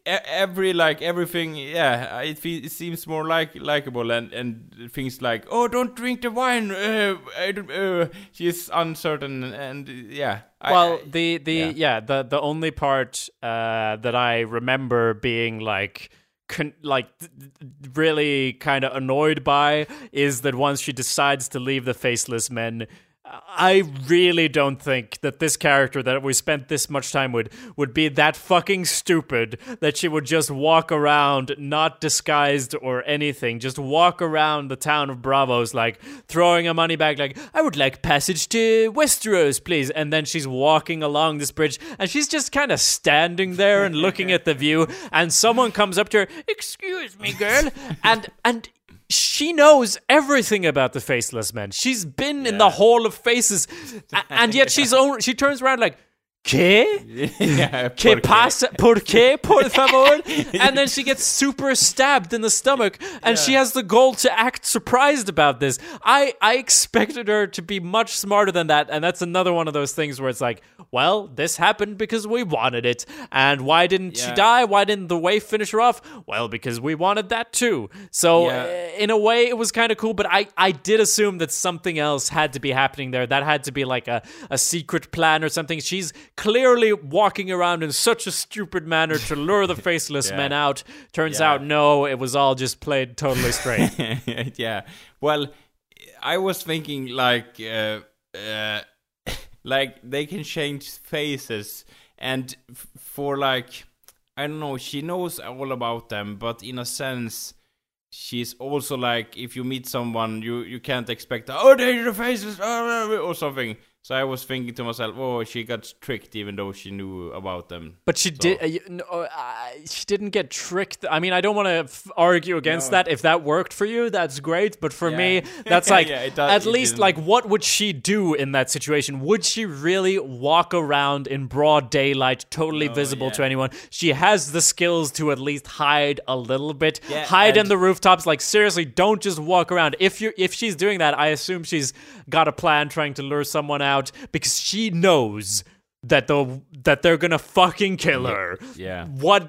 every like everything yeah it, it seems more like likable and and things like oh don't drink the wine uh, uh, she's uncertain and yeah well, I- the the yeah. yeah. the the only part uh, that I remember being like. Con- like th- really kind of annoyed by is that once she decides to leave the faceless men I really don't think that this character that we spent this much time with would be that fucking stupid that she would just walk around not disguised or anything, just walk around the town of Braavos like throwing a money bag like I would like passage to Westeros, please. And then she's walking along this bridge and she's just kind of standing there and looking at the view and someone comes up to her, "Excuse me, girl." and and she knows everything about the faceless men. She's been in the Hall of Faces, and yet she's she turns around like, ¿Qué? yeah, ¿Qué pasa? ¿Por qué, por favor? and then she gets super stabbed in the stomach, and she has the goal to act surprised about this. I, I expected her to be much smarter than that, and that's another one of those things where it's like, well, this happened because we wanted it. And why didn't she die? Why didn't the waif finish her off? Well, because we wanted that too. So, Yeah. uh, in a way, it was kind of cool, but I, I did assume that something else had to be happening there. That had to be like a, a secret plan or something. She's clearly walking around in such a stupid manner to lure the faceless Yeah. men out. Turns Yeah. out, no, it was all just played totally straight. yeah. Well, I was thinking like, uh, uh, like they can change faces, and f- for like, I don't know, she knows all about them, but in a sense, she's also like, if you meet someone, you you can't expect, oh, they're the faces, or something. So I was thinking to myself, oh, she got tricked, even though she knew about them. But she did. Uh, you- no, uh, she didn't get tricked. I mean, I don't want to f- argue against No. that. If that worked for you, that's great. But for me, that's like Yeah, does- at least didn't. like what would she do in that situation? Would she really walk around in broad daylight, totally visible to anyone? She has the skills to at least hide a little bit. Yeah, hide in the rooftops. Like seriously, don't just walk around. If you if she's doing that, I assume she's got a plan trying to lure someone out because she knows that the that they're gonna fucking kill her. Yeah. What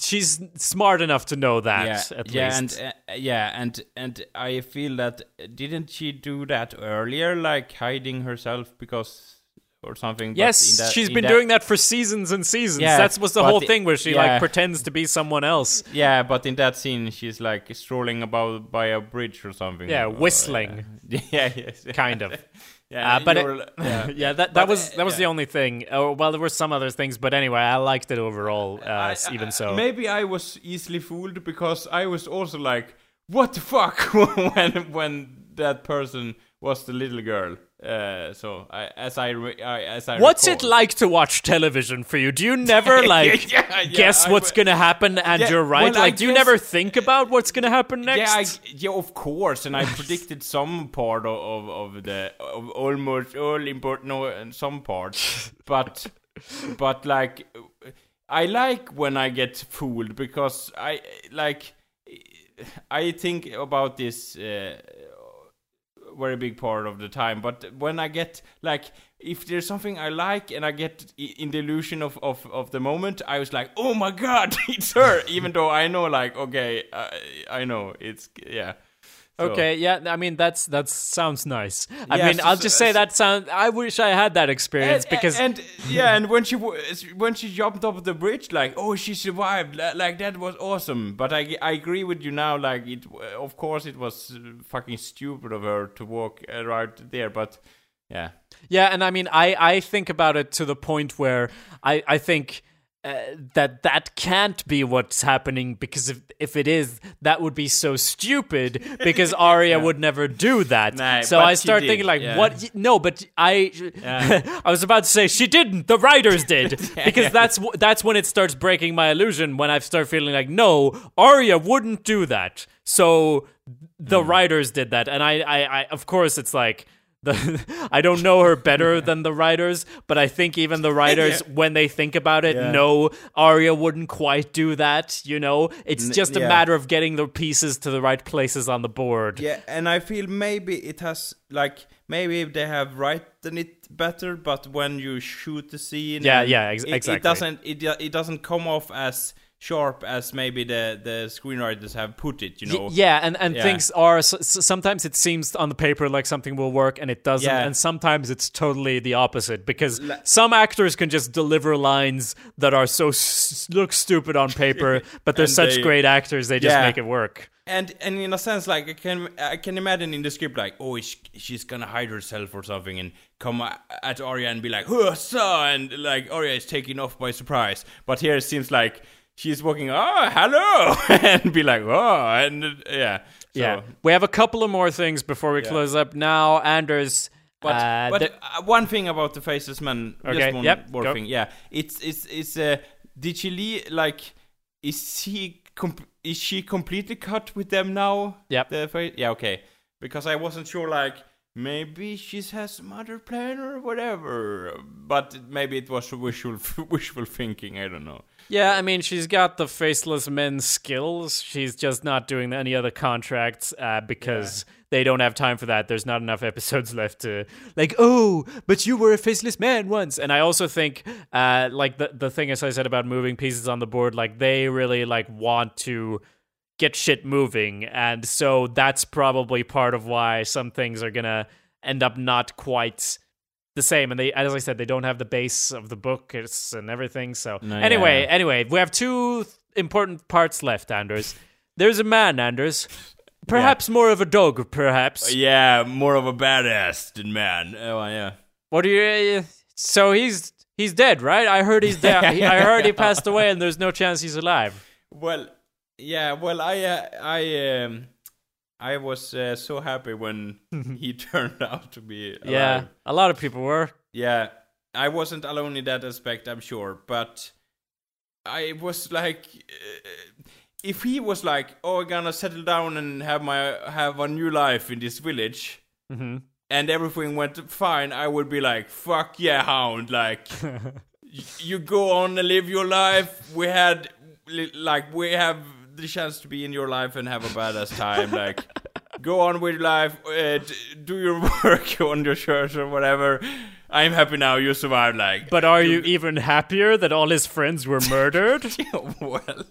she's smart enough to know that yeah, at yeah, least. and uh, yeah, and and I feel that didn't she do that earlier, like hiding herself because or something? yes, that- she's been doing that for seasons and seasons. Yeah, That was the whole the- thing where she yeah. like pretends to be someone else. Yeah, but in that scene, she's like strolling about by a bridge or something. Yeah, Or- whistling. Yeah, yeah yes. Kind of. yeah, Uh, but it- yeah. yeah, that that But, was that was the only thing. Oh, well, there were some other things, but anyway, I liked it overall. Uh, I- s- even so, maybe I was easily fooled because I was also like, "What the fuck?" when when that person was the little girl. Uh, so I, as I, re- I as I What's it like to watch television for you? Do you never like Yeah, yeah, guess I what's gonna happen and Yeah, you're right? well, like, do you never think about what's gonna happen next? Yeah, I, yeah, of course, and I predicted some part of, of, of the of almost all important no, and some parts, but but like I like when I get fooled because I like I think about this uh, very big part of the time. But when I get like if there's something I like and I get in the illusion of, of, of the moment, I was like, oh my god, it's her. Even though I know, like, okay, I, I know it's yeah. Okay, yeah, I mean that's that sounds nice. I Yeah, mean, so- I'll so- just say so- that sound. I wish I had that experience and, because and yeah, and when she when she jumped off the bridge, like oh she survived, like that was awesome. But I, I agree with you now, like it of course it was fucking stupid of her to walk uh, right there, but yeah, Yeah, and I mean, I I think about it to the point where I I think. Uh, that that can't be what's happening because if if it is that would be so stupid because Arya would never do that. Nah, so I start thinking like yeah. what no but I I was about to say she didn't the writers did because that's that's when it starts breaking my illusion when I start feeling like no Arya wouldn't do that. So the Hmm. writers did that and I I, I of course it's like the, I don't know her better than the writers, but I think even the writers, when they think about it, Yeah. know Arya wouldn't quite do that. You know, it's just a yeah. matter of getting the pieces to the right places on the board. yeah, and I feel maybe it has like maybe if they have written it better, but when you shoot the scene, Yeah, yeah, ex- it, exactly. it doesn't it it doesn't come off as sharp as maybe the the screenwriters have put it. You Y- know, yeah, and, and Yeah. things are s- s- sometimes it seems on the paper like something will work and it doesn't, Yeah. and sometimes it's totally the opposite because some actors can just deliver lines that are so s- look stupid on paper, but they're such they- great actors they just Yeah. make it work. and and in a sense, like I can I can imagine in the script, like oh, sh- she's gonna hide herself or something, and come at Arya and be like, "Hussa!" and like Arya is taken off by surprise. But here it seems like she's walking, "Oh, hello," and be like, "Oh," and uh, yeah, so, yeah, we have a couple of more things before we close up now. Anders, But, uh, but th- uh, one thing about the faces man, Okay, just one yep, more go. thing. Yeah, it's it's it's uh, did she le- like is he com- is she completely cut with them now? Yep. The face, yeah, okay. Because I wasn't sure, like maybe she has some other plan or whatever. But maybe it was wishful wishful thinking. I don't know. Yeah, I mean, she's got the faceless men's skills. She's just not doing any other contracts uh, because they don't have time for that. There's not enough episodes left to like. Oh, but you were a faceless man once. And I also think, uh, like the the thing as I said about moving pieces on the board, like they really like want to get shit moving, and so that's probably part of why some things are gonna end up not quite the same and they as i said they don't have the base of the book it's, and everything so No, anyway yeah. anyway we have two important parts left anders there's a man anders perhaps more of a dog perhaps Yeah, more of a badass than man. Oh yeah. what do you uh, so he's he's dead right i heard he's dead i heard he passed away and there's no chance he's alive Well, yeah. Well, I uh, I um, I was uh, so happy when he turned out to be alive. yeah a lot of people were Yeah, I wasn't alone in that aspect, I'm sure, but I was like, uh, if he was like, "Oh, I'm gonna settle down and have my have a new life in this village," hmm and everything went fine, I would be like, "Fuck yeah, hound!" Like, y- you go on and live your life. We had li- like we have the chance to be in your life and have a badass time. Like, go on with your life, uh, do your work on your church or whatever. I'm happy now. You survived. Like, but are you even happier that all his friends were murdered well,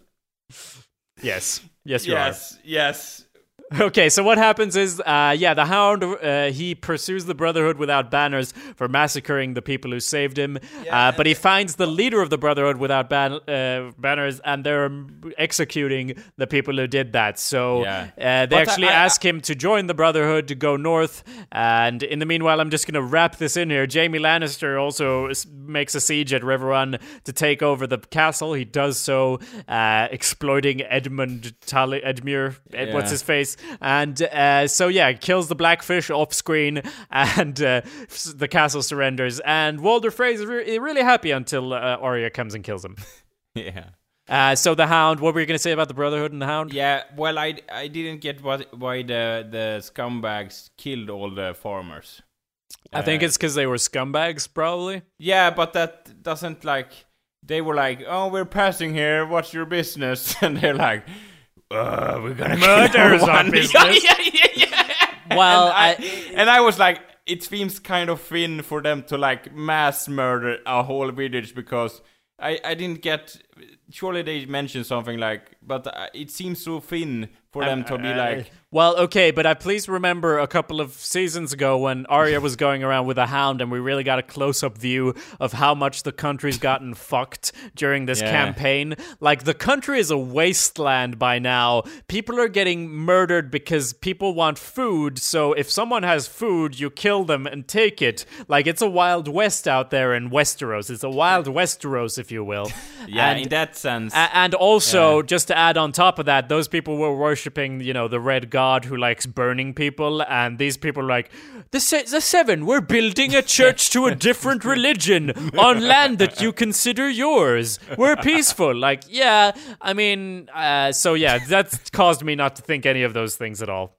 yes yes you are yes, yes. Okay, so what happens is, uh, yeah, the Hound uh, he pursues the Brotherhood without banners for massacring the people who saved him. uh, but he finds the leader of the Brotherhood without ban- uh, banners, and they're executing the people who did that. So Yeah. uh, they But I- actually I- ask him to join the Brotherhood to go north. And in the meanwhile, I'm just going to wrap this in here. Jaime Lannister also makes a siege at Riverrun to take over the castle. He does so, uh, exploiting Edmund Tully, Edmure, Ed, what's his face, and uh, so yeah, kills the blackfish off screen, and uh, the castle surrenders. And Walder Frey is re- really happy until uh, Arya comes and kills him. yeah. Uh, so the Hound. What were you going to say about the Brotherhood and the Hound? Yeah, well, I, I didn't get what why the the scumbags killed all the farmers. I think Uh, it's because they were scumbags, probably. Yeah, but that doesn't like. They were like, "Oh, we're passing here. What's your business?" And they're like, uh, "We're gonna Murder's kill our everyone." business. yeah, yeah, yeah, yeah. Well, and I, I- and I was like, it seems kind of thin for them to like mass murder a whole village because I I didn't get. Surely they mentioned something like, but uh, it seems so thin for them to be like. Well, okay, but I please remember a couple of seasons ago when Arya was going around with a hound, and we really got a close-up view of how much the country's gotten fucked during this Yeah. campaign. Like the country is a wasteland by now. People are getting murdered because people want food. So if someone has food, you kill them and take it. Like it's a wild west out there in Westeros. It's a wild Westeros, if you will. Yeah, And- in that sense. a- and also, Yeah. just to add on top of that, those people were worshipping, you know, the red god who likes burning people, and these people are like, the, se- the Seven, we're building a church to a different religion on land that you consider yours. We're peaceful. Like, yeah, I mean, uh, so yeah, that's caused me not to think any of those things at all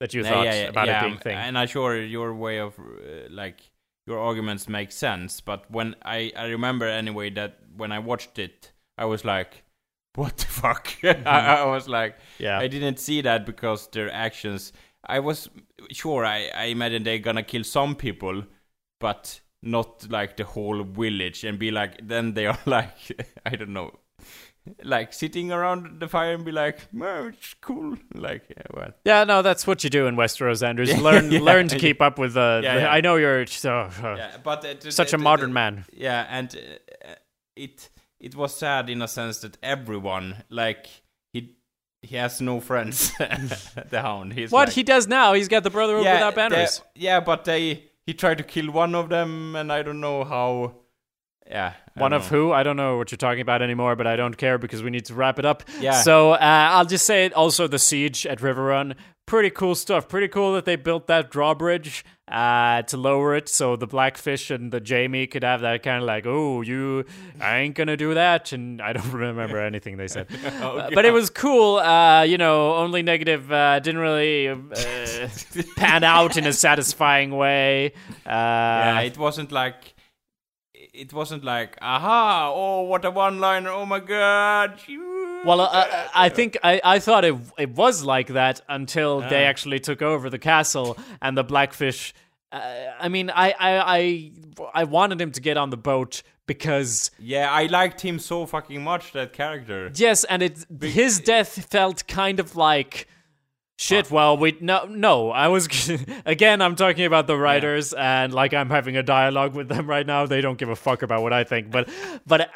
that you thought yeah, yeah, about it being thing. And I'm sure your way of uh, like your arguments make sense, but when I I remember anyway that when I watched it, I was like, what the fuck? I, I was like, Yeah. I didn't see that because their actions. I was sure I I imagine they're gonna kill some people, but not like the whole village and be like then they are like I don't know. Like sitting around the fire and be like, "Oh, it's cool." Like, yeah, well, yeah, no, that's what you do in Westeros, Anders. Learn, yeah, learn to keep up with uh, Yeah, the. yeah. I know you're so, uh, yeah, but uh, such a modern man. Yeah, and uh, it it was sad in a sense that everyone like he he has no friends. the hound. He's What like, he does now, he's got the Brotherhood without they- banners. yeah, but they he tried to kill one of them, and I don't know how. Yeah, I One of know. who? I don't know what you're talking about anymore, but I don't care because we need to wrap it up. Yeah. So uh, I'll just say it. Also, the siege at Riverrun, pretty cool stuff. Pretty cool that they built that drawbridge uh, to lower it, so the Blackfish and the Jaime could have that kind of like, oh, you, I ain't gonna do that, and I don't remember anything they said, Uh, but it was cool. Uh, you know, only negative. Uh, didn't really uh, pan out in a satisfying way. Uh, Yeah, it wasn't like. It wasn't like, aha! Oh, what a one-liner! Oh my god! Well, uh, uh, I think I, I thought it it was like that until they actually took over the castle and the blackfish. Uh, I mean, I, I I I wanted him to get on the boat because yeah, I liked him so fucking much. That character. yes, and it his death felt kind of like. Shit. Well, we no no. I was again. I'm talking about the writers, and like I'm having a dialogue with them right now. They don't give a fuck about what I think. But but I-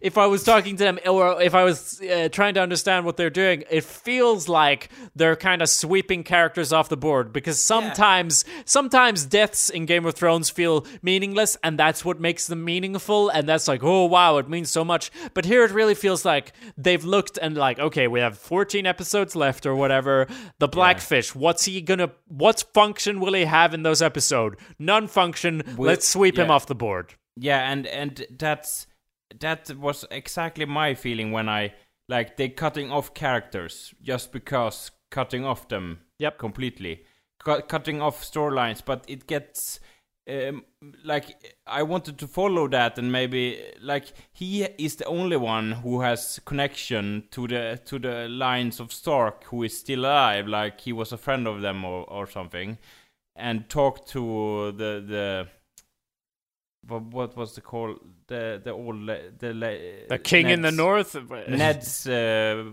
if I was talking to them, or if I was uh, trying to understand what they're doing, it feels like they're kind of sweeping characters off the board. Because sometimes sometimes deaths in Game of Thrones feel meaningless, and that's what makes them meaningful. And that's like, oh wow, it means so much. But here it really feels like they've looked and like, okay, we have 14 episodes left or whatever. The Blackfish, what's he gonna? What function will he have in those episodes? None function. Let's sweep him off the board. Yeah, and and that's that was exactly my feeling when I like they cutting off characters just because cutting off them. Yep. completely Cu- cutting off storylines, but it gets. Um, like I wanted to follow that and maybe like he is the only one who has connection to the to the lines of Stark who is still alive like he was a friend of them or, or something and talk to the the what, what was the call the the old the la- The king in the north. Ned's uh,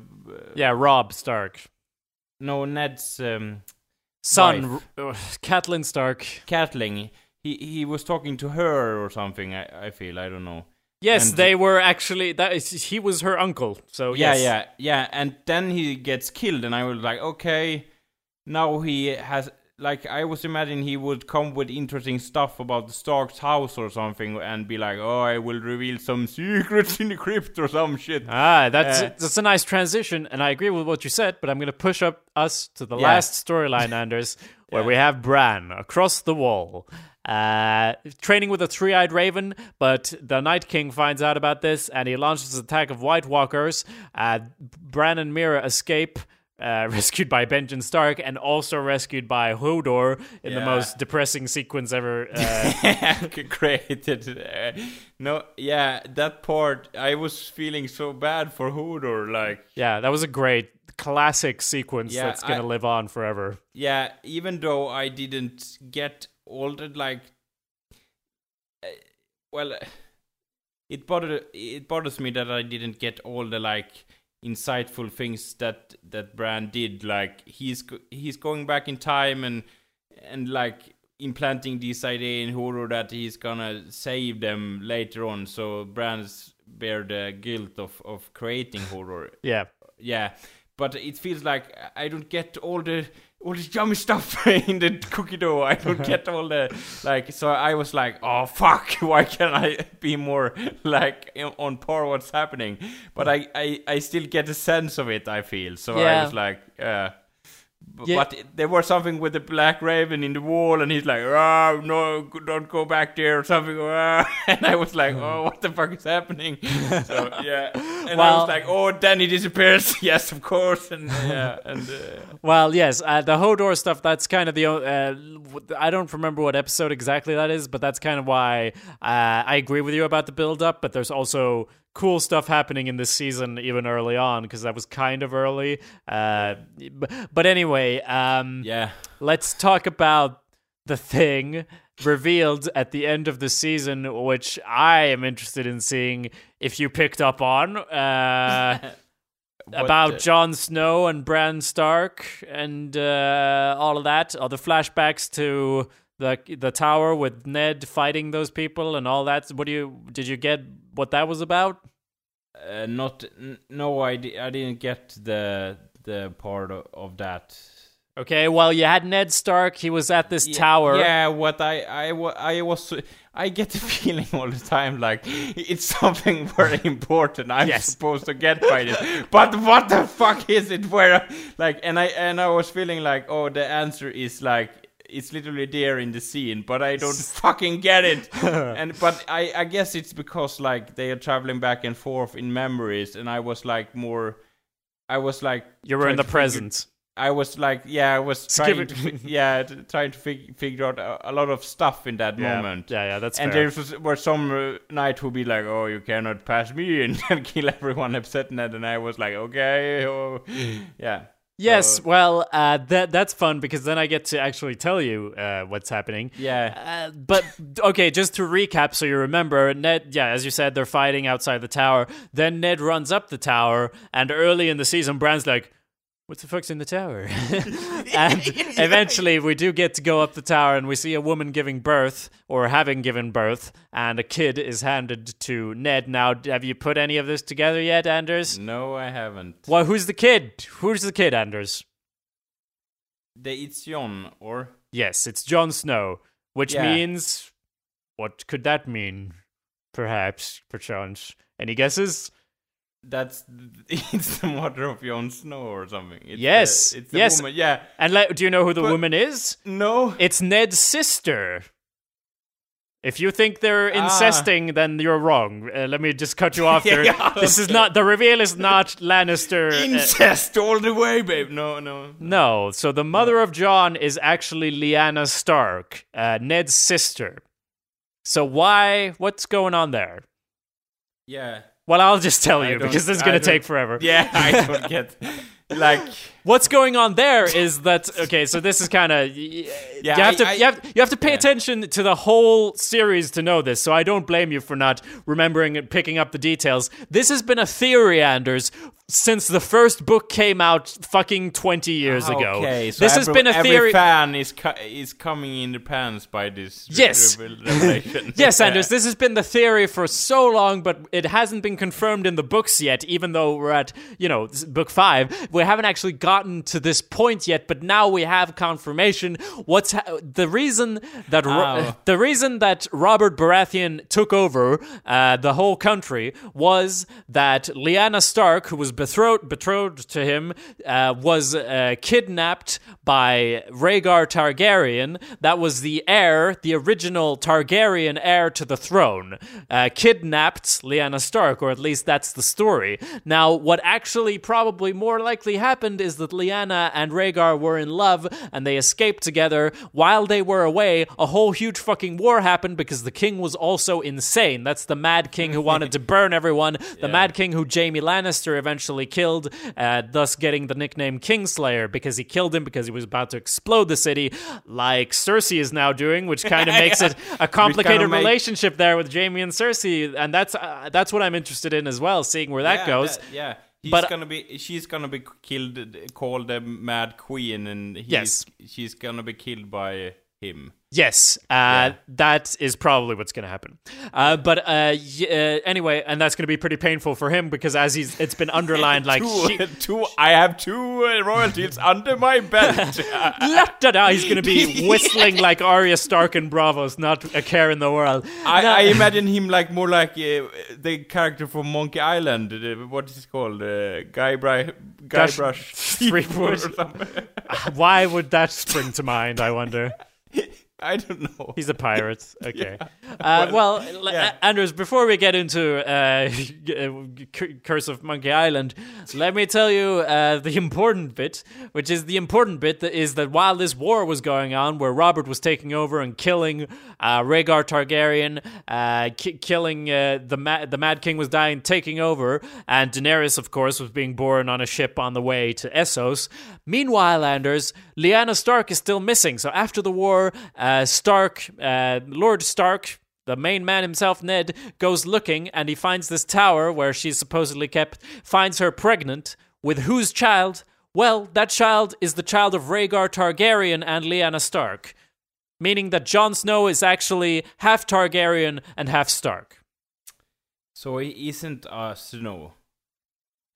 Yeah, Robb Stark. no Ned's um, Son, uh, Catelyn Stark. Catelyn he he was talking to her or something I, I feel I don't know Yes, And- they were actually. That is, he was her uncle. So yeah yes. yeah yeah and then he gets killed and I was like okay now he has like I was imagining he would come with interesting stuff about the Stark's house or something, and be like, "Oh, I will reveal some secrets in the crypt or some shit." Ah, that's Uh, that's a nice transition, and I agree with what you said. But I'm going to push up us to the Yeah. last storyline, Anders, where we have Bran across the wall, uh, training with a three-eyed raven. But the Night King finds out about this, and he launches an attack of White Walkers. Uh, Bran and Meera escape. Uh, rescued by Benjen Stark and also rescued by Hodor in the most depressing sequence ever. Uh, created. Uh, no, yeah, that part I was feeling so bad for Hodor. Like, yeah, that was a great classic sequence Yeah, that's gonna I- live on forever. yeah, even though I didn't get all the like, uh, well, it bothered it bothers me that I didn't get all the like insightful things that that Bran did. Like he's he's going back in time and and like implanting this idea in Hodor that he's gonna save them later on. So Bran's bear the guilt of of creating Hodor Yeah. yeah but it feels like i don't get all the all this yummy stuff in the cookie dough. I don't get all the like so i was like oh fuck why can't i be more like on par what's happening? But i i, I still get a sense of it i feel. So i was like uh B- Yeah. But there was something with the black raven in the wall, and he's like, "Ah, no, don't go back there," or something. "Ah." And I was like, "Oh, what the fuck is happening?" So yeah, and I was like, "Oh, Danny disappears." yes, of course, and yeah, and uh, Well, yes, uh, the Hodor stuff. That's kind of the. Uh, I don't remember what episode exactly that is, but that's kind of why uh, I agree with you about the build-up. But there's also cool stuff happening in this season, even early on, because that was kind of early. Uh, but anyway, um, yeah, let's talk about the thing revealed at the end of the season, which I am interested in seeing if you picked up on. Uh, about the- Jon Snow and Bran Stark and uh, all of that, all the flashbacks to the the tower with Ned fighting those people and all that. What do you did you get what that was about? uh, not n- no, I, di- I didn't get the the part of, of that. Okay, well you had Ned Stark. He was at this Yeah, tower. Yeah, what I I I was I get the feeling all the time like it's something very important I'm Yes. supposed to get by this. But what the fuck is it? Where like and I and I was feeling like oh the answer is like it's literally there in the scene, but I don't fucking get it. and but I I guess it's because like they are traveling back and forth in memories, and I was like more. I was like You were in the present. I was like, yeah, I was trying to, fi- yeah, t- trying to fig- figure out a, a lot of stuff in that Yeah, moment. yeah, yeah, that's and fair. there was were some uh, knight who be like, oh, you cannot pass me and, and kill everyone upset Ned, and I was like, okay, oh, yeah. Yes, So, well, uh, that that's fun because then I get to actually tell you uh, what's happening. yeah, Uh, but okay, just to recap, so you remember, Ned. Yeah, as you said, they're fighting outside the tower. Then Ned runs up the tower, and early in the season, Bran's like, "What the fuck's in the tower?" and eventually, we do get to go up the tower, and we see a woman giving birth or having given birth, and a kid is handed to Ned. Now, have you put any of this together yet, Anders? no, I haven't. Well, who's the kid? Who's the kid, Anders? The it's Jon or Yes, it's Jon Snow, which Yeah. means what could that mean? Perhaps, perchance. Any guesses? That's it's the mother of Jon Snow or something. It's Yes, the, it's the yes. woman. Yeah, And le- do you know who the But- woman is? no, It's Ned's sister. If you think they're Ah. incesting, then you're wrong. Uh, let me just cut you off there. Yeah, This is not the reveal is not Lannister. uh, incest all the way, babe. No, no. no, so the mother of Jon is actually Lyanna Stark, uh, Ned's sister. So why? What's going on there? Yeah. Well, I'll just tell I you because this is going to take forever. Yeah, I don't get like What's going on there is that okay? So this is kind of you have I- to I- you have you have to pay yeah. attention to the whole series to know this. So I don't blame you for not remembering and picking up the details. This has been a theory, Anders, since the first book came out fucking twenty years ago. Ah, okay, so this has every- been a every theory. fan is cu- is coming in the pants by this Yes. Yes, Yeah. Anders, this has been the theory for so long, but it hasn't been confirmed in the books yet, even though we're at, you know, book five. We haven't actually gotten to this point yet, but now we have confirmation. What's ha- the reason that Ro- Oh. the reason that Robert Baratheon took over uh, the whole country was that Lyanna Stark, who was betrothed betrothed to him, uh, was uh, kidnapped by Rhaegar Targaryen. That was the heir, the original Targaryen heir to the throne, uh, kidnapped Lyanna Stark, or at least that's the story. Now, what actually probably more likely happened is that Lyanna and Rhaegar were in love and they escaped together. While they were away, a whole huge fucking war happened because the king was also insane. That's the Mad King who wanted to burn everyone. The Mad King who Jaime Lannister eventually killed, uh, thus getting the nickname Kingslayer because he killed him because he was about to explode the city, like Cersei is now doing, which kind of makes it a complicated make- relationship there with Jaime and Cersei, and that's uh, that's what I'm interested in as well, seeing where that yeah, goes. that- yeah. He's But- gonna be. She's gonna be killed, called the Mad Queen, and he's, Yes. she's gonna be killed by him. Yes, uh, that is probably what's going to happen. Uh, but uh, y- uh, anyway, and that's going to be pretty painful for him because as he's, it's been underlined like two, he- two. I have two royalties under my belt. La-da-da, he's going to be whistling like Arya Stark in Braavos, not a care in the world. I, No. I imagine him like more like uh, the character from Monkey Island. Uh, what is it called? Uh, Guybrush. Gosh, Guybrush. Threepwood. or. Why would that spring to mind? I wonder. I don't know. He's a pirate. Okay. Uh, well, l- yeah. Anders, before we get into uh, Curse of Monkey Island, let me tell you uh, the important bit, which is the important bit that is that while this war was going on, where Robert was taking over and killing uh, Rhaegar Targaryen, uh, ki- killing uh, the Ma- the Mad King was dying, taking over, and Daenerys, of course, was being born on a ship on the way to Essos. Meanwhile, Anders, Lyanna Stark is still missing. So after the war, uh, Stark, uh, Lord Stark, the main man himself, Ned, goes looking and he finds this tower where she's supposedly kept, finds her pregnant. With whose child? Well, that child is the child of Rhaegar Targaryen and Lyanna Stark. Meaning that Jon Snow is actually half Targaryen and half Stark. So he isn't a Snow.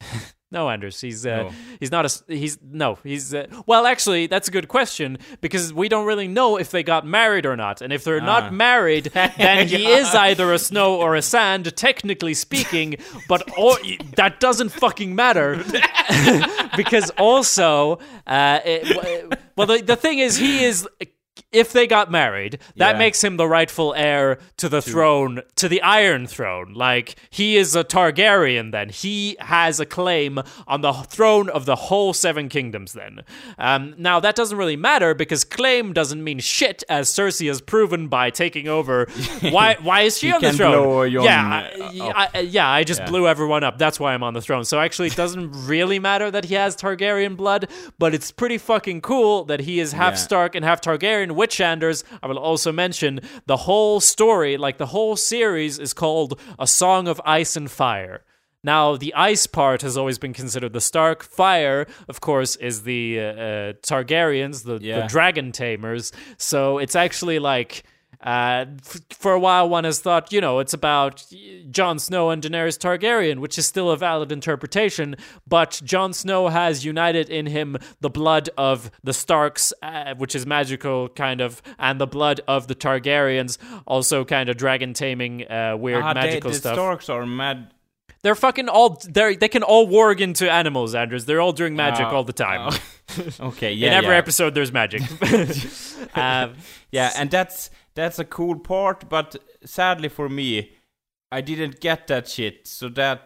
No, Anders. He's uh, No. he's not a he's no he's uh, well actually that's a good question because we don't really know if they got married or not and if they're Ah. not married then he is either a snow or a sand technically speaking but or, that doesn't fucking matter because also uh, it, well the, the thing is he is if they got married, that Yeah. makes him the rightful heir to the throne, to the Iron Throne. Like, he is a Targaryen then. He has a claim on the throne of the whole Seven Kingdoms then. Um, now, that doesn't really matter because claim doesn't mean shit, as Cersei has proven by taking over. Why Why is she on the throne? yeah, uh, I. I- yeah, I just Yeah. blew everyone up. That's why I'm on the throne. So actually, it doesn't really matter that he has Targaryen blood, but it's pretty fucking cool that he is half Yeah. Stark and half Targaryen. Which Anders, I will also mention, the whole story, like the whole series, is called A Song of Ice and Fire. Now, the ice part has always been considered the Stark. Fire, of course, is the uh, uh, Targaryens, the, the dragon tamers. So it's actually like. Uh, f- for a while, one has thought, you know, it's about Jon Snow and Daenerys Targaryen, which is still a valid interpretation. But Jon Snow has united in him the blood of the Starks, uh, which is magical, kind of, and the blood of the Targaryens, also kind of dragon taming, uh, weird Ah, they- magical the stuff. Starks are mad. They're fucking all. They they can all warg into animals, Anders. They're all doing magic Ah, all the time. oh. okay, yeah, In every yeah. episode, there's magic. um, Yeah, and that's that's a cool part, but sadly for me, I didn't get that shit. So that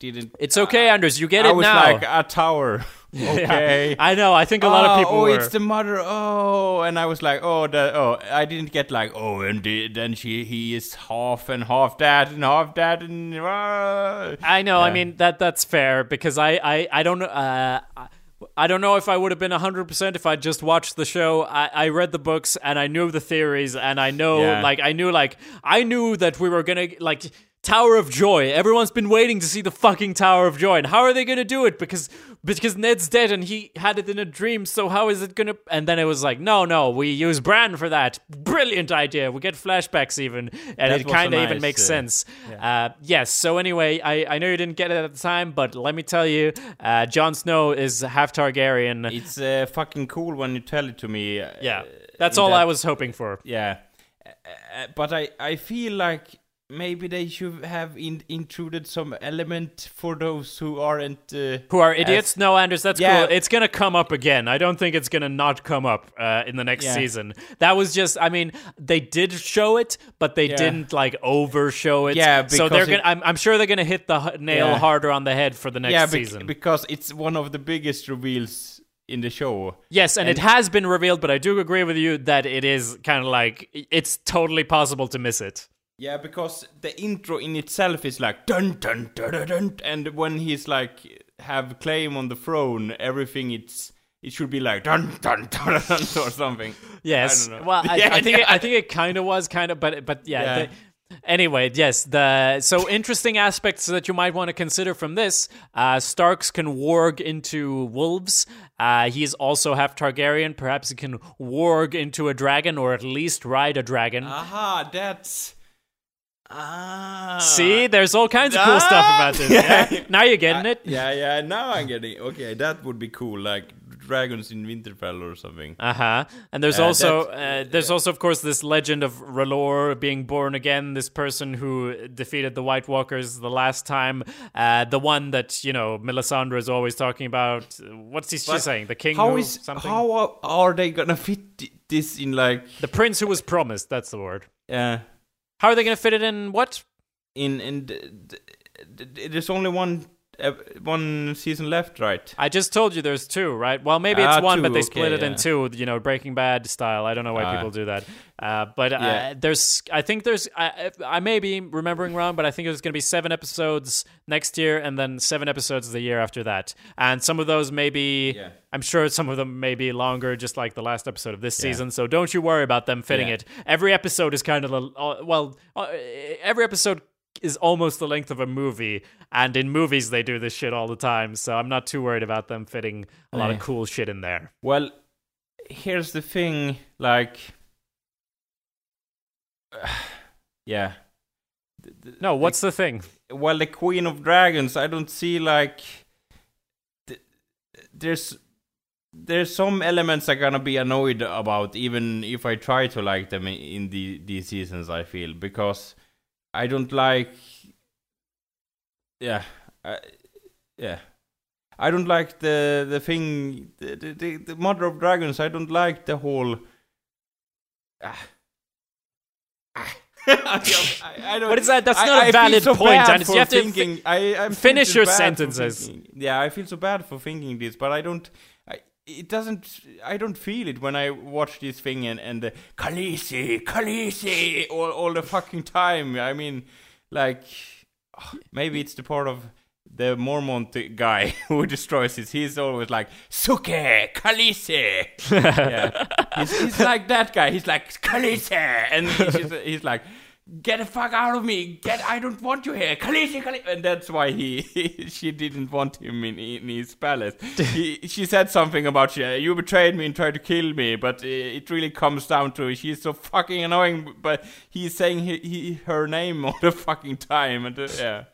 didn't. it's okay, Anders. You get I it was now. like a tower. Okay. I know. I think a lot of Oh, people Oh, were. it's the mother. Oh, and I was like, oh, the, oh, I didn't get like, oh, and then she, he is half and half that and half that and. Uh, I know. I mean that that's fair because I I I don't. Uh, I- I don't know if I would have been 100% if I just watched the show. I, I read the books and I knew the theories and I know Yeah. like I knew like I knew that we were going to like Tower of Joy. Everyone's been waiting to see the fucking Tower of Joy. And how are they going to do it? Because because Ned's dead and he had it in a dream. So how is it going to And then it was like, "No, no, we use Bran for that. Brilliant idea. We get flashbacks even." And That it kind of a even makes uh, sense. Uh, yes. So anyway, I I know you didn't get it at the time, but let me tell you, uh, Jon Snow is half Targaryen. It's uh, fucking cool when you tell it to me. uh, Yeah. That's all that- I was hoping for. Yeah, Uh, uh, but I I feel like maybe they should have in, intruded some element for those who aren't. Uh, Who are idiots? as- no, Anders, that's Yeah. cool. It's gonna come up again. I don't think it's gonna not come up uh, in the next Yeah. season. That was just, I mean, they did show it, but they Yeah. didn't like overshow it. Yeah, so they're because gonna. it- I'm, I'm sure they're gonna hit the nail harder on the head for the next yeah, bec- season. because it's one of the biggest reveals in the show. yes, and, it has been revealed, but I do agree with you that it is kind of like it's totally possible to miss it. Yeah, because the intro in itself is like dun dun dun dun, dun and when he's like have claim on the throne, everything it's it should be like dun dun dun dun, dun or something. Yes. I don't know. Well, I, Yeah, I think yeah. It, I think it kind of was kind of, but but yeah. Yeah. the- anyway, yes. The so interesting aspects that you might want to consider from this: uh, Starks can warg into wolves. Uh, he is also half Targaryen. Perhaps he can warg into a dragon, or at least ride a dragon. Aha, that's ah. See, there's all kinds of cool stuff about this. Yeah? Now you're getting it. Yeah, yeah. Now I'm getting It. okay. That would be cool, like dragons in Winterfell or something. Uh huh. And there's Uh, also uh, there's also of course this legend of R'hllor being born again. This person who defeated the White Walkers the last time. Uh, the one that you know Melisandre is always talking about. What's he she saying? The king How is something. how are, they gonna fit this in like the prince who was promised. That's the word. uh How are they going to fit it in? What? in in the, the, the, there's only one one season left, right? I just told you there's two, right? Well, maybe it's Ah, one, but two, they split okay, it in two. You know, Breaking Bad style. I don't know why Ah. people do that. Uh, but uh, there's, I think there's, I, I may be remembering wrong, but I think there's going to be seven episodes next year, and then seven episodes the year after that. And some of those may be, Yeah. I'm sure some of them may be longer, just like the last episode of this season. So don't you worry about them fitting Yeah. it. Every episode is kind of, a- uh, well, uh, every episode is almost the length of a movie and in movies they do this shit all the time so i'm not too worried about them fitting a lot of cool shit in there. Well, here's the thing, like, yeah. The- the- no what's the thing? Well the queen of dragons i don't see like th- there's there's some elements i'm gonna be annoyed about even if i try to like them in, in the these seasons i feel because i don't like yeah I, yeah i don't like the the thing the, the, the, the mother of dragons i don't like the whole ah. Ah. I, I don't, What is that? That's I- not a valid so point, You have to fi- thinking, I, finish your so bad for sentences. thinking- Yeah, I feel so bad for thinking this, but I don't. It doesn't. I don't feel it when I watch this thing and and the Khaleesi, Khaleesi all all the fucking time. I mean, like oh, maybe it's the part of the Mormont guy who destroys it. He's always like Suke, Khaleesi. yeah, he's, he's like that guy. He's like Khaleesi, and he's, he's like. Get the fuck out of me! Get! I don't want you here, Khaleesi, Khaleesi. And that's why he, she didn't want him in, in his palace. he, she said something about you, you betrayed me and tried to kill me, but it really comes down to she's so fucking annoying. But he's saying he, he, her name all the fucking time, and uh, yeah.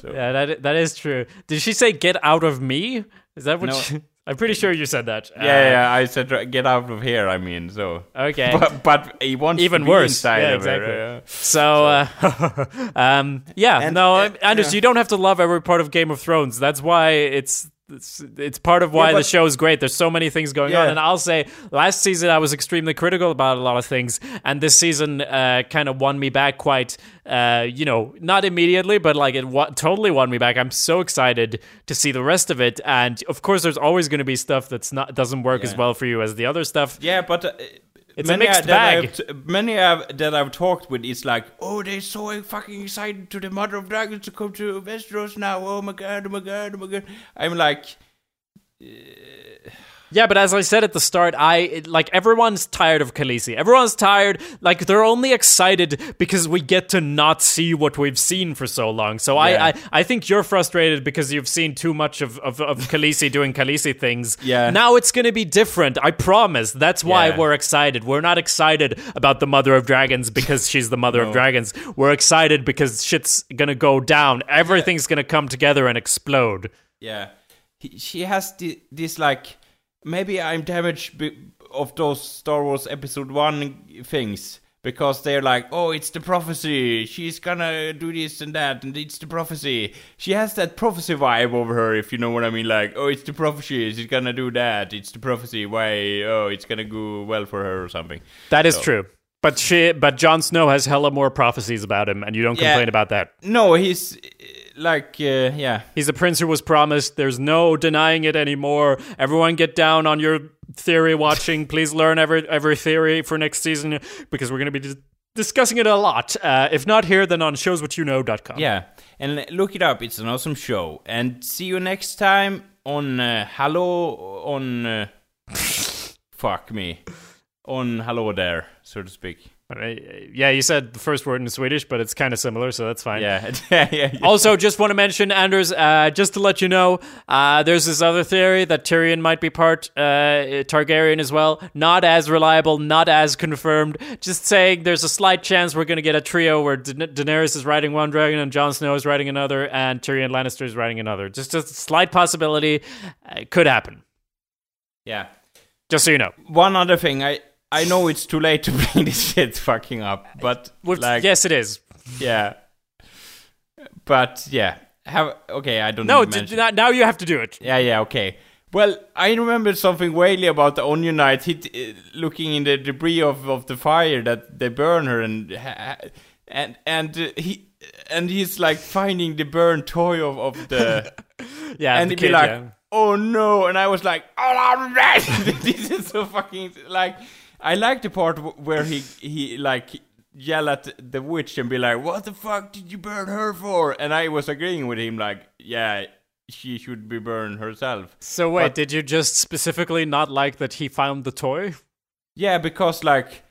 So, yeah that that is true did she say get out of me is that what No. she, i'm pretty sure you said that yeah, yeah, yeah, I said uh, get out of here. I mean, so Uh, okay but but he wants Even to be worse. inside Yeah, of her, exactly. yeah. So, uh, um, yeah, And- no, uh, Anders, yeah. you don't have to love every part of Game of Thrones. That's why it's. It's, it's part of why Yeah, the show is great. There's so many things going on, and I'll say last season I was extremely critical about a lot of things, and this season uh, kind of won me back quite, uh, you know, not immediately, but like it wa- totally won me back. I'm so excited to see the rest of it, and of course, there's always going to be stuff that's not doesn't work as well for you as the other stuff. Yeah, but uh, It's a many mixed uh, that bag. I've many I've, that I've talked with is like, oh, they're so fucking excited to the Mother of Dragons to come to Westeros now. Oh my god, oh my god, oh my god. I'm like, Yeah, but as I said at the start, I like everyone's tired of Khaleesi. Everyone's tired. Like they're only excited because we get to not see what we've seen for so long. So Yeah. I, I I think you're frustrated because you've seen too much of of, of Khaleesi doing Khaleesi things. Yeah. Now it's gonna be different. I promise. That's why Yeah. we're excited. We're not excited about the Mother of Dragons because she's the Mother of Dragons. We're excited because shit's gonna go down. Everything's gonna come together and explode. Yeah, he, she has the, this like maybe I'm damaged of those Star Wars Episode One things because they're like, oh, it's the prophecy. She's gonna do this and that, and it's the prophecy. She has that prophecy vibe over her, if you know what I mean. Like, oh, it's the prophecy. She's gonna do that. It's the prophecy. Why? Oh, it's gonna go well for her or something. That is So- true. But she, but Jon Snow has hella more prophecies about him, and you don't Yeah. complain about that. No, he's uh, like, uh, yeah, He's a prince who was promised. There's no denying it anymore. Everyone, get down on your theory watching. Please learn every every theory for next season because we're going to be dis- discussing it a lot. Uh, if not here, then on showswhatyouknow.com. Yeah, and look it up. It's an awesome show. And see you next time on uh, Hello on. Uh, fuck me. On Hello There, so to speak. Uh, yeah. You said the first word in Swedish, but it's kind of similar, so that's fine. Yeah, yeah, yeah. yeah. Also, just want to mention, Anders, uh, just to let you know, uh, there's this other theory that Tyrion might be part uh, Targaryen as well. Not as reliable, not as confirmed. Just saying there's a slight chance we're going to get a trio where da- Daenerys is riding one dragon and Jon Snow is riding another and Tyrion Lannister is riding another. Just a slight possibility. Uh, it could happen. yeah. Just so you know. One other thing, I I know it's too late to bring this shit fucking up, but like, yes, it is. yeah. But yeah, have okay. I don't No, d- now you have to do it. Yeah, yeah, okay. Well, I remember something vaguely about the Onion Knight hit, uh, looking in the debris of, of the fire that they burn her and and and uh, he and he's like finding the burned toy of, of the Yeah, and the he'd be like, yeah. oh no, and I was like, oh this is so fucking like. I like the part where he he like yell at the witch and be like, what the fuck did you burn her for? And I was agreeing with him like, yeah, she should be burned herself. So wait, but- did you just specifically not like that he found the toy? Yeah, because like,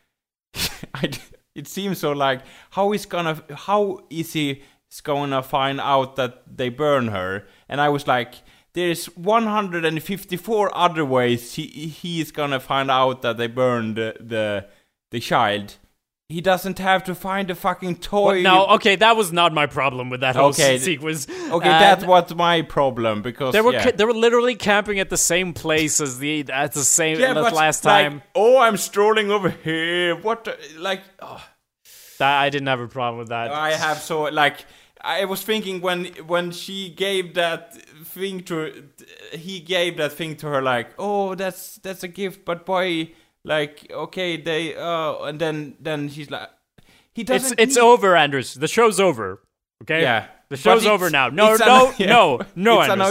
I, it seems so like how is gonna how is he gonna find out that they burn her? And I was like, there's 154 other ways he he is gonna find out that they burned the the, the child. He doesn't have to find a fucking toy. No, okay, that was not my problem with that whole Okay. se- sequence. Okay, Uh, that's what's my problem because they were yeah. ca- they were literally camping at the same place as the at the same yeah, but last like, time. oh, I'm strolling over here. What, the, like, oh. That I didn't have a problem with that. I have so like I was thinking when when she gave that thing to he gave that thing to her like oh that's that's a gift but boy like okay they uh and then then she's like he it's doesn't it's need- over, Anders. The show's over. Okay. yeah The show's over now. No, it's no, anno- yeah. no, no, it's Anders.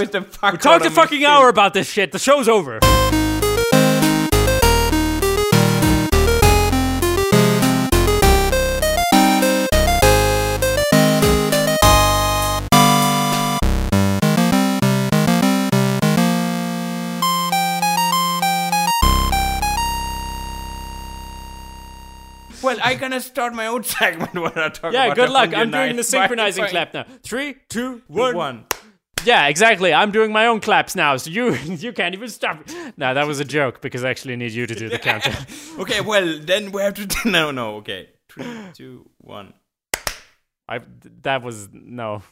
We talked a fucking hour about this shit. The show's over. Well I gonna start my own segment when I talk Yeah, about good luck. I'm doing the synchronizing clap now. Three, two, one. one Yeah, exactly. I'm doing my own claps now, so you you can't even stop. No, that was a joke because I actually need you to do the countdown. okay well then we have to no no okay three two one I that was no.